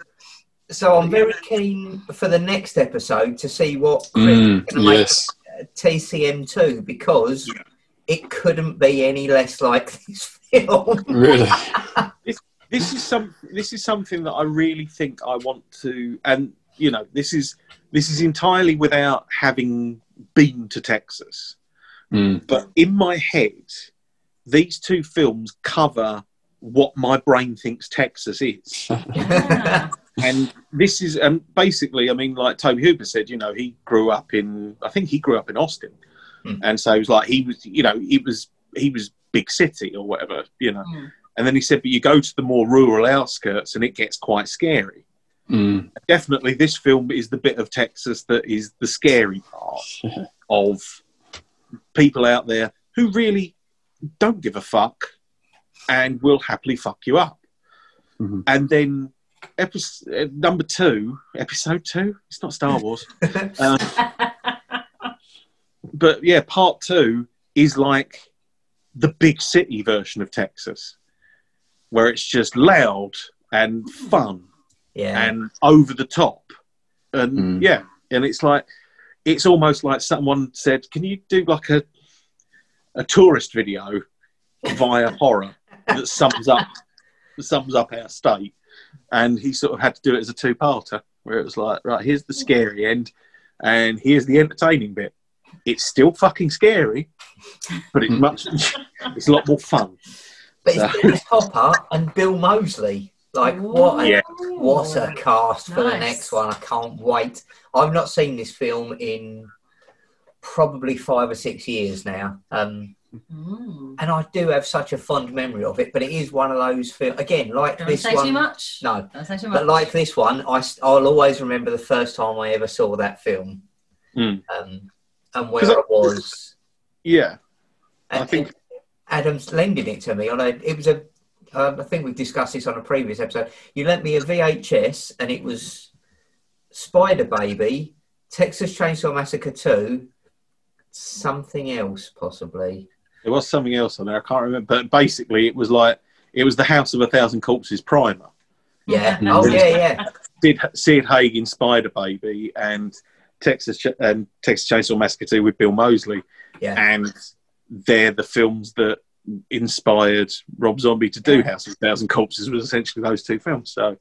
So I'm very keen for the next episode to see what Chris Mm, is going to make yes. TCM2 because it couldn't be any less like [laughs] this film. Really? [laughs] this is some this is something that I really think I want to and you know this is this is entirely without having been to Texas Mm. but in my head these two films cover what my brain thinks Texas is Yeah. [laughs] and this is and basically I mean like Tobe Hooper said you know he grew up in I think he grew up in Austin Hmm. [laughs] and so it was like he was you know he was he was big city or whatever you know Mm. and then he said but you go to the more rural outskirts and it gets quite scary Mm. definitely this film is the bit of Texas that is the scary part [laughs] of people out there who really don't give a fuck and will happily fuck you up. Mhm. And then episode number two, episode two, it's not Star Wars, [laughs] uh, but yeah, part two is like the big city version of Texas, where it's just loud and fun Yeah. and over the top. And Mm. yeah, and it's like it's almost like someone said, "Can you do like a a tourist video via horror that sums up that sums up our state?" And he sort of had to do it as a two-parter, where it was like, "Right, here's the scary end, and here's the entertaining bit." It's still fucking scary, but it's much [laughs] it's a lot more fun. but it's Dennis Hopper and Bill Moseley. Like, what a, Yeah. what a cast for the next one. I can't wait. I've not seen this film in probably five or six years now. Um, Mm. and I do have such a fond memory of it, but it is one of those films, again, like Don't this say one. too much. No, Don't say too much. But like this one, I, will always remember the first time I ever saw that film Mm. um, and where 'Cause I- I was. Yeah, I think- Adam's lending it to me. On a, it was a. Um, I think we've discussed this on a previous episode. You lent me a VHS, and it was Spider Baby, Texas Chainsaw Massacre Two, something else possibly. There was something else on there. I can't remember, but basically, it was like it was the House of a Thousand Corpses primer. Yeah. [laughs] Oh yeah, yeah. Sid, Sid Haig in Spider Baby and Texas Ch- and Texas Chainsaw Massacre 2 with Bill Moseley, Yeah. and they're the films that inspired Rob Zombie to do Yeah. House of a Thousand Corpses. Was essentially those two films. So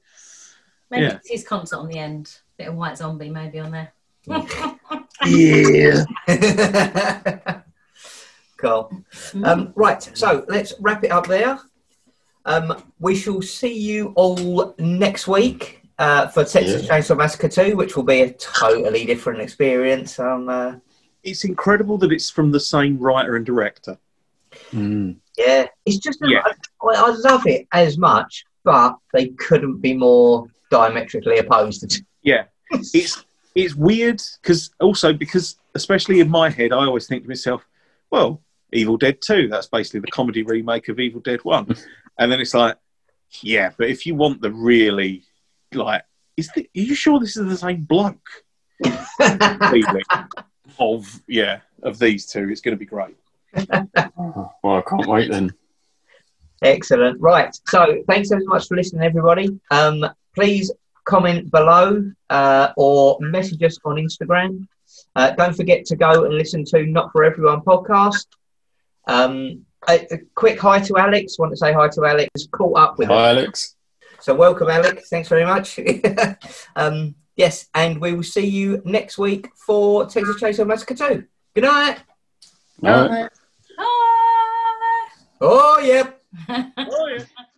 Maybe Yeah. it's his concert on the end. Bit of White Zombie maybe on there. yeah, [laughs] cool. Um, right, so let's wrap it up there. Um, we shall see you all next week uh, for Texas Yeah. Chainsaw Massacre 2, which will be a totally different experience. Um, uh, it's incredible that it's from the same writer and director. Mm. yeah, it's just, Yeah. I, I love it as much, but they couldn't be more diametrically opposed. [laughs] Yeah, it's it's weird because also because especially in my head, I always think to myself, well, Evil Dead Two. That's basically the comedy remake of Evil Dead One, [laughs] and then it's like, yeah, but if you want the really like, is the, are you sure this is the same bloke? [laughs] of yeah of these two, it's going to be great. [laughs] Well, I can't wait then. Excellent. Right. So thanks so much for listening, everybody. Um, please comment below uh, or message us on Instagram. Uh, don't forget to go and listen to Not For Everyone podcast. Um, a, a quick hi to Alex. Want to say hi to Alex. Caught up with us. Hi, Alex. So welcome, Alex. Thanks very much. [laughs] um, yes, and we will see you next week for Texas Chainsaw Massacre 2. Good night. All right. Bye. Oh, yep. Oh, yeah. [laughs]